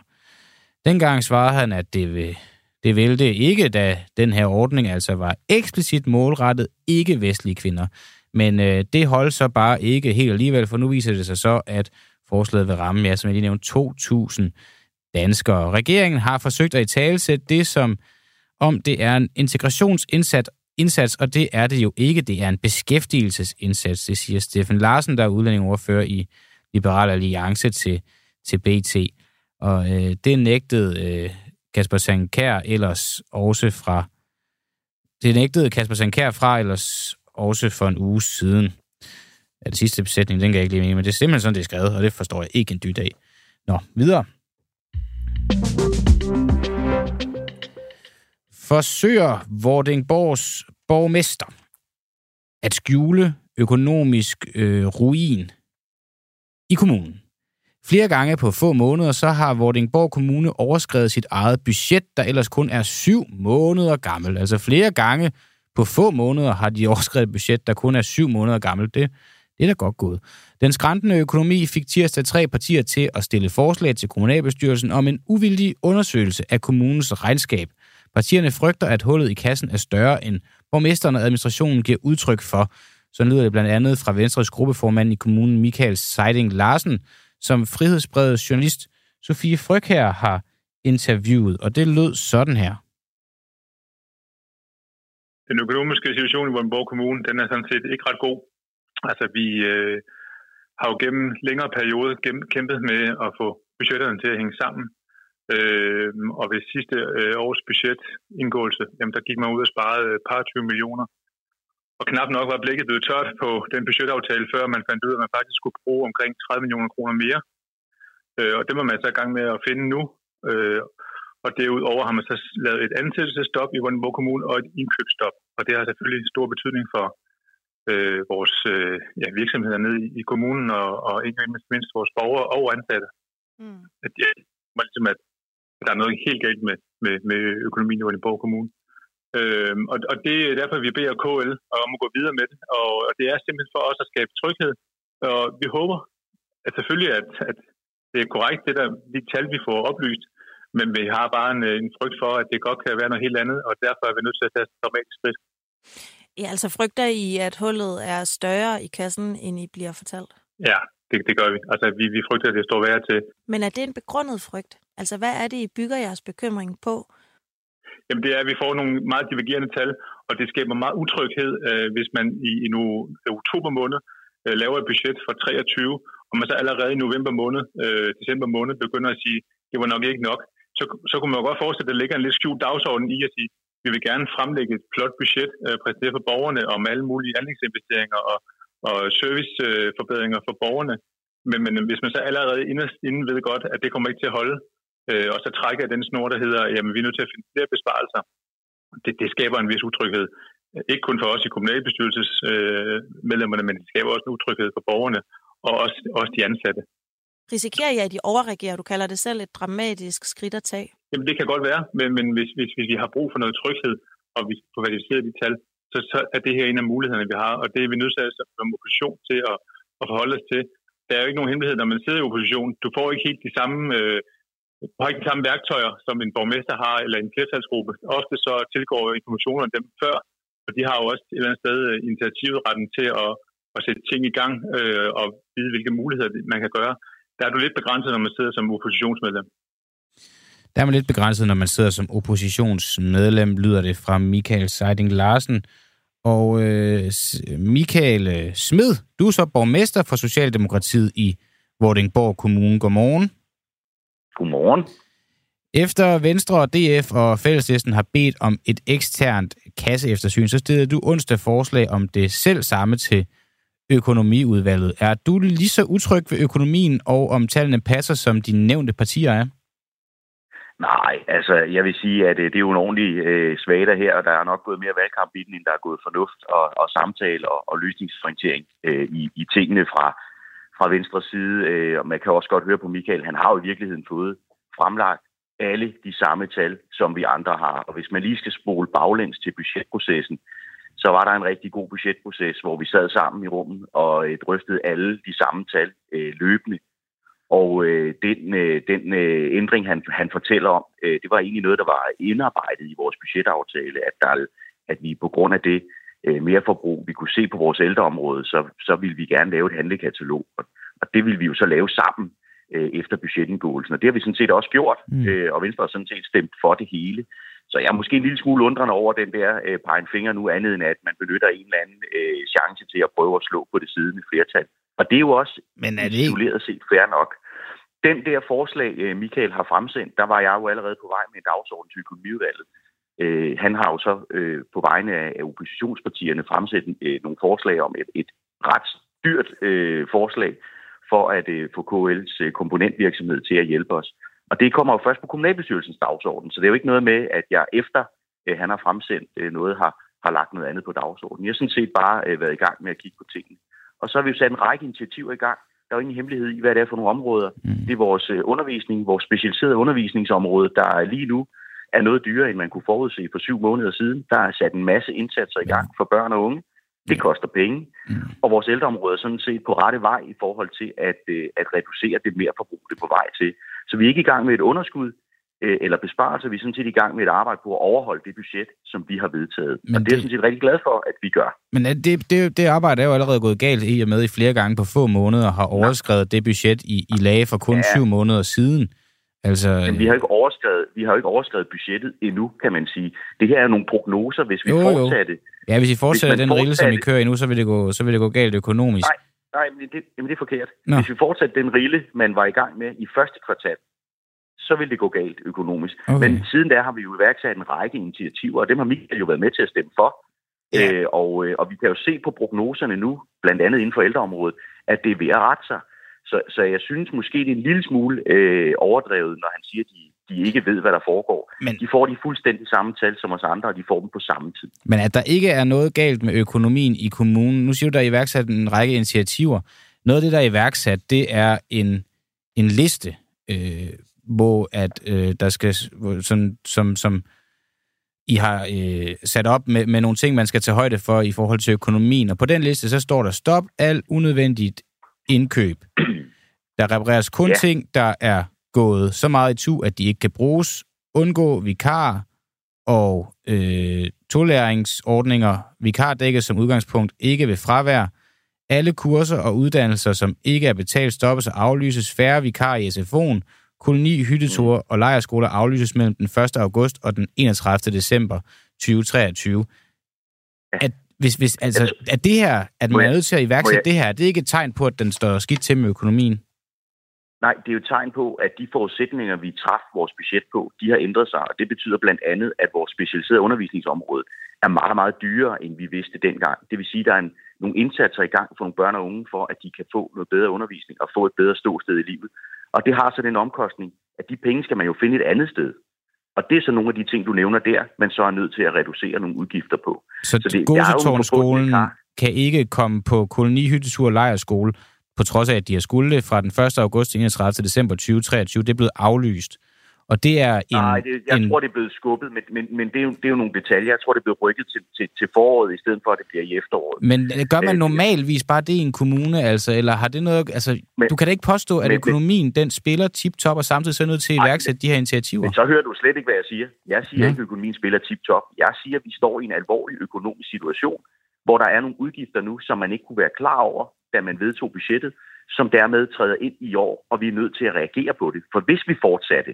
A: Dengang svarede han, at det vil, det vil det ikke, da den her ordning altså var eksplicit målrettet ikke-vestlige kvinder. Men øh, det holdt så bare ikke helt alligevel, for nu viser det sig så, at forslaget vil ramme, ja, som jeg lige nævnte, 2.000 danskere. Regeringen har forsøgt at i talesætte det, som om det er en integrationsindsats indsats, og det er det jo ikke. Det er en beskæftigelsesindsats, det siger Steffen Larsen, der er udlændingoverfører i Liberal Alliance til, til BT. Og øh, det nægtede øh, Kasper Sankær ellers også fra... Det nægtede Kasper Sankær fra ellers også for en uge siden. Ja, det sidste besætning, den kan jeg ikke lige med, men det er simpelthen sådan, det er skrevet, og det forstår jeg ikke en dyt af. Nå, videre forsøger Vordingborgs borgmester at skjule økonomisk øh, ruin i kommunen. Flere gange på få måneder, så har Vordingborg Kommune overskrevet sit eget budget, der ellers kun er syv måneder gammel. Altså flere gange på få måneder har de overskrevet et budget, der kun er syv måneder gammel. Det, Det er da godt gået. Den skræntende økonomi fik tirsdag tre partier til at stille forslag til kommunalbestyrelsen om en uvildig undersøgelse af kommunens regnskab. Partierne frygter, at hullet i kassen er større end borgmesteren og administrationen giver udtryk for. Så lyder det blandt andet fra Venstres gruppeformand i kommunen Michael Seiding Larsen, som frihedsbrevet journalist Sofie Fryg her har interviewet, og det lød sådan her.
F: Den økonomiske situation i Vordingborg Kommune, den er sådan set ikke ret god. Altså, vi øh, har jo gennem længere periode kæmpet med at få budgetterne til at hænge sammen. Øh, og ved sidste øh, års budgetindgåelse, jamen, der gik man ud og sparede et par 20 millioner. Og knap nok var blikket blevet tørt på den budgetaftale, før man fandt ud af, at man faktisk skulle bruge omkring 30 millioner kroner mere. Øh, og det var man så i gang med at finde nu. Øh, og derudover har man så lavet et ansættelsesstop i Vordingborg Kommune og et indkøbsstop. Og det har selvfølgelig stor betydning for øh, vores øh, ja, virksomheder nede i, i kommunen, og, og ikke mindst vores borgere og ansatte. Mm. At, ja, ligesom, at der er noget helt galt med, med, med økonomien i Vordingborg Kommune. Øhm, og, og det er derfor, vi beder KL om at gå videre med det. Og, og det er simpelthen for os at skabe tryghed. Og vi håber at selvfølgelig, at, at det er korrekt, det der, de tal, vi får oplyst, men vi har bare en, en frygt for, at det godt kan være noget helt andet, og derfor er vi nødt til at tage et dramatisk skridt.
G: Ja, altså frygter I, at hullet er større i kassen, end I bliver fortalt?
F: Ja, det, det gør vi. Altså, vi, vi frygter, at det står værd til.
G: Men er det en begrundet frygt? Altså, hvad er det, I bygger jeres bekymring på?
F: Jamen, det er, at vi får nogle meget divergerende tal, og det skaber meget utryghed, øh, hvis man i, i nu, øh, oktober måned øh, laver et budget for 23, og man så allerede i november måned, øh, december måned, begynder at sige, det var nok ikke nok, så, så kunne man jo godt forestille, at der ligger en lidt skjult dagsorden i at sige, vi vil gerne fremlægge et flot budget, øh, præsenteret for borgerne om alle mulige anlægsinvesteringer og, og serviceforbedringer for borgerne. Men, men hvis man så allerede inden, inden ved godt, at det kommer ikke til at holde, øh, og så trækker den snor, der hedder, jamen vi er nødt til at finde flere besparelser, det, det skaber en vis utryghed. Ikke kun for os i kommunalbestyrelsesmedlemmerne, øh, men det skaber også en utryghed for borgerne og også, også de ansatte.
G: Risikerer I, at de overreagerer? Du kalder det selv et dramatisk skridt at tage.
F: Jamen, det kan godt være, men, men hvis, hvis, hvis vi har brug for noget tryghed, og vi får verificeret de tal, så, så er det her en af mulighederne, vi har, og det er vi nødt til som opposition til at, at forholde os til. Der er jo ikke nogen hemmelighed, når man sidder i opposition. Du får ikke helt de samme, øh, du har ikke de samme værktøjer, som en borgmester har, eller en flertalsgruppe. Ofte så tilgår informationerne dem før, og de har jo også et eller andet sted initiativet initiativretten til at, at sætte ting i gang øh, og vide, hvilke muligheder man kan gøre der er du lidt begrænset, når man sidder som oppositionsmedlem.
A: Der er man lidt begrænset, når man sidder som oppositionsmedlem, lyder det fra Michael Seiding Larsen. Og øh, Michael øh, Smed, du er så borgmester for Socialdemokratiet i Vordingborg Kommune. Godmorgen.
H: Godmorgen.
A: Efter Venstre og DF og Fælleslisten har bedt om et eksternt kasseeftersyn, så stillede du onsdag forslag om det selv samme til økonomiudvalget. Er du lige så utryg ved økonomien, og om tallene passer, som de nævnte partier er?
H: Nej, altså jeg vil sige, at øh, det er jo en ordentlig øh, svater her, og der er nok gået mere valgkamp i den, end der er gået fornuft og, og samtale og, og løsningsorientering øh, i, i tingene fra, fra venstre side. Øh, og man kan også godt høre på Michael, han har jo i virkeligheden fået fremlagt alle de samme tal, som vi andre har. Og hvis man lige skal spole baglæns til budgetprocessen, så var der en rigtig god budgetproces, hvor vi sad sammen i rummet og øh, drøftede alle de samme tal øh, løbende. Og øh, den, øh, den øh, ændring, han, han fortæller om, øh, det var egentlig noget, der var indarbejdet i vores budgetaftale, at, der, at vi på grund af det øh, mere forbrug, vi kunne se på vores ældreområde, så, så ville vi gerne lave et handlekatalog. Og, det ville vi jo så lave sammen øh, efter budgetindgåelsen. Og det har vi sådan set også gjort, mm. øh, og Venstre har sådan set stemt for det hele. Så jeg er måske en lille smule undrende over den der øh, pegen finger nu, andet end at man benytter en eller anden øh, chance til at prøve at slå på det siddende flertal. Og det er jo også Men er det... isoleret set fair nok. Den der forslag, øh, Michael har fremsendt, der var jeg jo allerede på vej med en dagsorden til økonomiudvalget. Øh, han har jo så øh, på vegne af oppositionspartierne fremsat øh, nogle forslag om et, et ret dyrt øh, forslag for at øh, få KL's øh, komponentvirksomhed til at hjælpe os. Og det kommer jo først på kommunalbestyrelsens dagsorden, så det er jo ikke noget med, at jeg efter øh, han har fremsendt øh, noget, har, har lagt noget andet på dagsordenen. Jeg har sådan set bare øh, været i gang med at kigge på tingene. Og så har vi jo sat en række initiativer i gang. Der er jo ingen hemmelighed i, hvad det er for nogle områder. Mm. Det er vores øh, undervisning, vores specialiserede undervisningsområde, der lige nu er noget dyrere, end man kunne forudse for syv måneder siden. Der er sat en masse indsatser i gang for børn og unge. Det koster penge. Mm. Og vores ældreområde er sådan set på rette vej i forhold til at, øh, at reducere det mere forbrug, det er på vej til. Så vi er ikke i gang med et underskud, øh, eller besparelser. Vi er sådan set i gang med et arbejde på at overholde det budget, som vi har vedtaget. Men og det, det er jeg sådan set rigtig glad for, at vi gør.
A: Men det, det, det arbejde er jo allerede gået galt i og med, i flere gange på få måneder har overskrevet ja. det budget, I, I lagde for kun ja. syv måneder siden.
H: Altså, Men vi har, ikke overskrevet, vi har ikke overskrevet budgettet endnu, kan man sige. Det her er nogle prognoser, hvis vi jo, fortsatte. Jo.
A: Ja, hvis I fortsætter hvis den rille, som I kører nu, så vil det gå, så vil det gå galt økonomisk.
H: Nej, nej men det, jamen det er forkert. Nå. Hvis vi fortsætter den rille, man var i gang med i første kvartal, så vil det gå galt økonomisk. Okay. Men siden der har vi jo iværksat en række initiativer, og dem har Michael jo været med til at stemme for. Ja. Øh, og, øh, og vi kan jo se på prognoserne nu, blandt andet inden for ældreområdet, at det er ved at rette sig. Så, så jeg synes måske, det er en lille smule øh, overdrevet, når han siger, at de, de ikke ved, hvad der foregår. Men, de får de fuldstændig samme tal som os andre, og de får dem på samme tid.
A: Men at der ikke er noget galt med økonomien i kommunen, nu siger du, der er iværksat en række initiativer. Noget af det, der er iværksat, det er en, en liste øh, hvor at øh, der skal, som, som, som I har øh, sat op med, med nogle ting, man skal tage højde for i forhold til økonomien. Og på den liste, så står der, stop al unødvendigt indkøb. Der repareres kun ja. ting, der er gået så meget i tu, at de ikke kan bruges. Undgå vikar og øh, tolæringsordninger. Vikar dækkes som udgangspunkt ikke ved fravær. Alle kurser og uddannelser, som ikke er betalt, stoppes og aflyses. Færre vikar i SFO'en Koloni, hytteture mm. og lejerskoler aflyses mellem den 1. august og den 31. december 2023. At, hvis, hvis, altså, at det her, at man er nødt til at iværksætte det her, det er ikke et tegn på, at den står skidt til med økonomien?
H: Nej, det er jo et tegn på, at de forudsætninger, vi træffede vores budget på, de har ændret sig, og det betyder blandt andet, at vores specialiserede undervisningsområde er meget, meget dyrere, end vi vidste dengang. Det vil sige, at der er en, nogle indsatser i gang for nogle børn og unge, for at de kan få noget bedre undervisning og få et bedre ståsted i livet. Og det har så den omkostning, at de penge skal man jo finde et andet sted. Og det er så nogle af de ting, du nævner der, man så er nødt til at reducere nogle udgifter på.
A: Så, så det, Gosetårnskolen kan ikke komme på kolonihyttetur og lejerskole, på trods af, at de har skulle det fra den 1. august til 31. december 2023. Det er blevet aflyst. Og det er en...
H: Nej, det, jeg en... tror, det er blevet skubbet, men, men, men det, er jo, det er jo nogle detaljer. Jeg tror, det er blevet rykket til, til, til foråret, i stedet for, at det bliver i efteråret.
A: Men gør man øh, normalvis bare det i en kommune, altså? Eller har det noget... Altså, men, du kan da ikke påstå, at men, økonomien, den spiller tip-top, og samtidig så er nødt til at iværksætte de her initiativer?
H: Men så hører du slet ikke, hvad jeg siger. Jeg siger ja. ikke, at økonomien spiller tip-top. Jeg siger, at vi står i en alvorlig økonomisk situation, hvor der er nogle udgifter nu, som man ikke kunne være klar over, da man vedtog budgettet, som dermed træder ind i år, og vi er nødt til at reagere på det. For hvis vi fortsatte,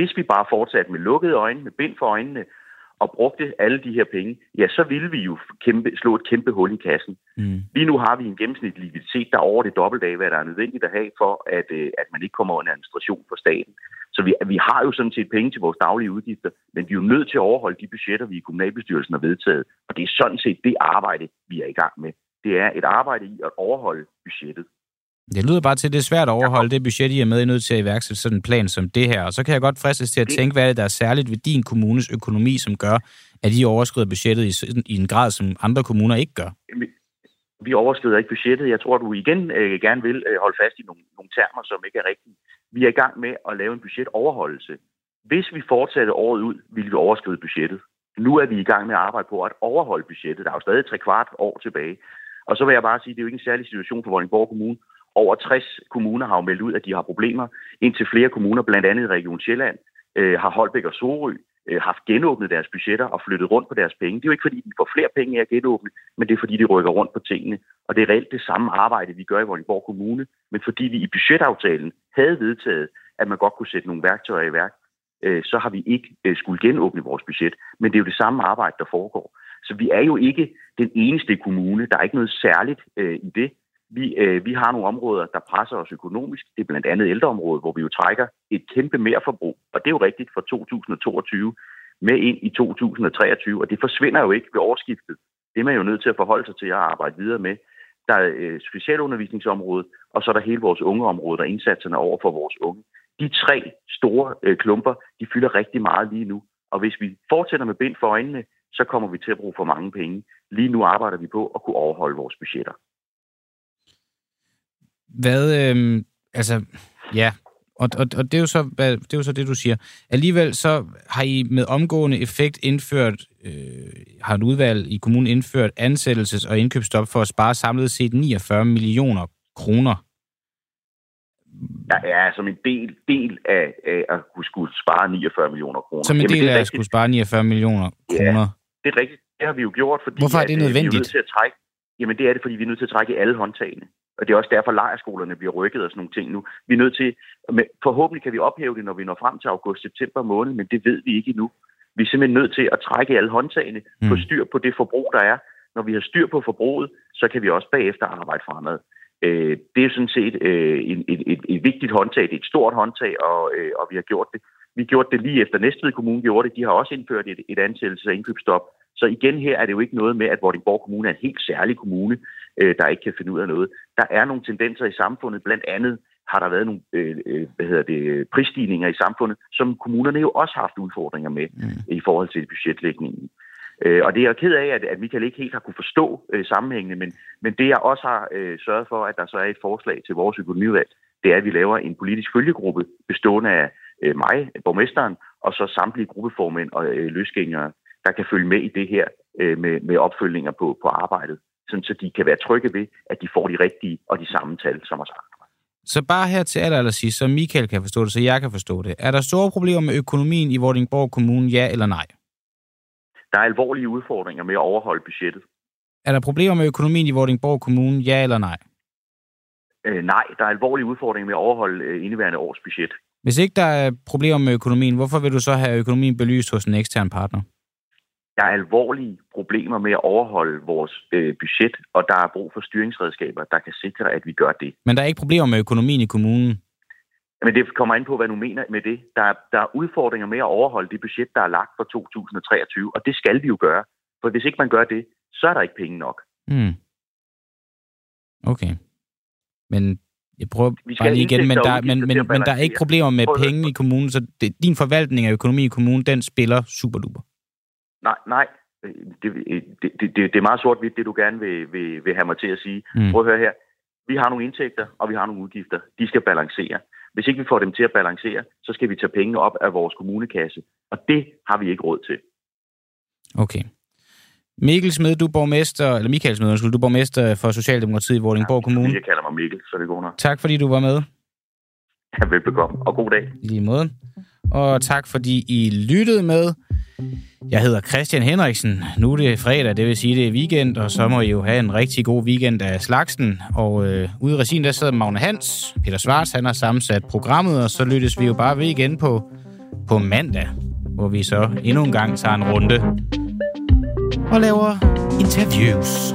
H: hvis vi bare fortsatte med lukkede øjne, med bind for øjnene, og brugte alle de her penge, ja, så ville vi jo kæmpe, slå et kæmpe hul i kassen. Mm. Lige nu har vi en gennemsnitlig likviditet, der er over det dobbelte af, hvad der er nødvendigt at have, for at, øh, at man ikke kommer under administration for staten. Så vi, vi har jo sådan set penge til vores daglige udgifter, men vi er jo nødt til at overholde de budgetter, vi i kommunalbestyrelsen har vedtaget. Og det er sådan set det arbejde, vi er i gang med. Det er et arbejde i at overholde budgettet.
A: Det lyder bare til, at det er svært at overholde det budget, I er med i nødt til at iværksætte sådan en plan som det her. Og så kan jeg godt fristes til at tænke, hvad er det, der er særligt ved din kommunes økonomi, som gør, at I overskrider budgettet i, i en grad, som andre kommuner ikke gør?
H: Vi overskrider ikke budgettet. Jeg tror, du igen øh, gerne vil øh, holde fast i nogle, nogle termer, som ikke er rigtige. Vi er i gang med at lave en budgetoverholdelse. Hvis vi fortsatte året ud, ville vi overskride budgettet. Nu er vi i gang med at arbejde på at overholde budgettet. Der er jo stadig tre kvart år tilbage. Og så vil jeg bare sige, at det er jo ikke en særlig situation for Vordingborg Kommune over 60 kommuner har jo meldt ud, at de har problemer. Indtil flere kommuner, blandt andet i Region Sjælland, øh, har Holbæk og Sorø øh, haft genåbnet deres budgetter og flyttet rundt på deres penge. Det er jo ikke, fordi de får flere penge af at genåbne, men det er, fordi de rykker rundt på tingene. Og det er reelt det samme arbejde, vi gør i Vordingborg Kommune, men fordi vi i budgetaftalen havde vedtaget, at man godt kunne sætte nogle værktøjer i værk, øh, så har vi ikke øh, skulle genåbne vores budget. Men det er jo det samme arbejde, der foregår. Så vi er jo ikke den eneste kommune. Der er ikke noget særligt øh, i det. Vi, øh, vi har nogle områder, der presser os økonomisk. Det er blandt andet ældreområdet, hvor vi jo trækker et kæmpe merforbrug. Og det er jo rigtigt for 2022 med ind i 2023, og det forsvinder jo ikke ved årsskiftet. Det er man jo nødt til at forholde sig til at arbejde videre med. Der er øh, specialundervisningsområdet, og så er der hele vores ungeområde, der indsatserne over for vores unge. De tre store øh, klumper, de fylder rigtig meget lige nu. Og hvis vi fortsætter med bind for øjnene, så kommer vi til at bruge for mange penge. Lige nu arbejder vi på at kunne overholde vores budgetter.
A: Hvad, øh, altså, ja, Og, og, og det, er jo så, det er jo så det, du siger. Alligevel så har I med omgående effekt indført, øh, har en udvalg i kommunen indført ansættelses- og indkøbsstop for at spare samlet set 49 millioner kroner.
H: Ja, ja som en del, del af, af at kunne skulle spare 49 millioner kroner.
A: Som en del af at skulle spare 49 millioner kroner?
H: Ja, det er rigtigt. Det har vi jo gjort, fordi...
A: Hvorfor er det nødvendigt?
H: At, vi er nødt til at trække, jamen det er det, fordi vi er nødt til at trække i alle håndtagene. Og det er også derfor, lejerskolerne bliver rykket og sådan nogle ting nu. Vi er nødt til, forhåbentlig kan vi ophæve det, når vi når frem til august-september måned, men det ved vi ikke endnu. Vi er simpelthen nødt til at trække alle håndtagene, mm. få styr på det forbrug, der er. Når vi har styr på forbruget, så kan vi også bagefter arbejde fremad. Øh, det er sådan set øh, et, et, et, et vigtigt håndtag, det er et stort håndtag, og, øh, og vi har gjort det. Vi gjorde det lige efter Næstved Kommune gjorde det. De har også indført et, et ansættelses- og indkøbsstop. Så igen her er det jo ikke noget med, at Vordingborg Kommune er en helt særlig kommune, øh, der ikke kan finde ud af noget. Der er nogle tendenser i samfundet, blandt andet har der været nogle øh, øh hvad hedder det, prisstigninger i samfundet, som kommunerne jo også har haft udfordringer med mm. i forhold til budgetlægningen. Øh, og det er jeg ked af, at, at Michael ikke helt har kunne forstå øh, sammenhængene, men, men det jeg også har øh, sørget for, at der så er et forslag til vores økonomiudvalg, det er, at vi laver en politisk følgegruppe bestående af øh, mig, borgmesteren, og så samtlige gruppeformænd og øh, løsgængere, der kan følge med i det her øh, med, med opfølgninger på, på arbejdet, sådan så de kan være trygge ved, at de får de rigtige og de samme tal som os andre.
A: Så bare her til aller, aller sidst, så Michael kan forstå det, så jeg kan forstå det. Er der store problemer med økonomien i Vordingborg Kommune, ja eller nej?
H: Der er alvorlige udfordringer med at overholde budgettet.
A: Er der problemer med økonomien i Vordingborg Kommune, ja eller nej?
H: Øh, nej, der er alvorlige udfordringer med at overholde øh, indeværende års budget.
A: Hvis ikke der er problemer med økonomien, hvorfor vil du så have økonomien belyst hos en ekstern partner?
H: Der er alvorlige problemer med at overholde vores øh, budget, og der er brug for styringsredskaber, der kan sikre, at vi gør det.
A: Men der er ikke problemer med økonomien i kommunen?
H: Men det kommer ind på, hvad du mener med det. Der er, der er udfordringer med at overholde det budget, der er lagt for 2023, og det skal vi jo gøre. For hvis ikke man gør det, så er der ikke penge nok.
A: Mm. Okay. Men jeg prøver bare lige igen, men der, men, men, men der er ikke problemer med penge i kommunen, så det, din forvaltning af økonomi i kommunen, den spiller super duper.
H: Nej, nej. Det, det, det, det er meget sort-hvidt, det du gerne vil, vil, vil have mig til at sige. Mm. Prøv at høre her. Vi har nogle indtægter, og vi har nogle udgifter. De skal balancere. Hvis ikke vi får dem til at balancere, så skal vi tage penge op af vores kommunekasse. Og det har vi ikke råd til.
A: Okay. Mikkel Smed, du er borgmester, eller Michael Smed, undskyld, du er borgmester for Socialdemokratiet i Vordingborg ja, Kommune.
H: Jeg kalder mig Mikkel, så det går nok.
A: Tak fordi du var med.
H: Ja, velbekomme, og god dag.
A: I lige måde. Og tak fordi I lyttede med. Jeg hedder Christian Henriksen. Nu er det fredag, det vil sige, det er weekend, og så må I jo have en rigtig god weekend af slagsen. Og øh, ude i regien, der sidder Magne Hans. Peter Svarts, han har sammensat programmet, og så lyttes vi jo bare ved igen på, på mandag, hvor vi så endnu en gang tager en runde og laver interviews.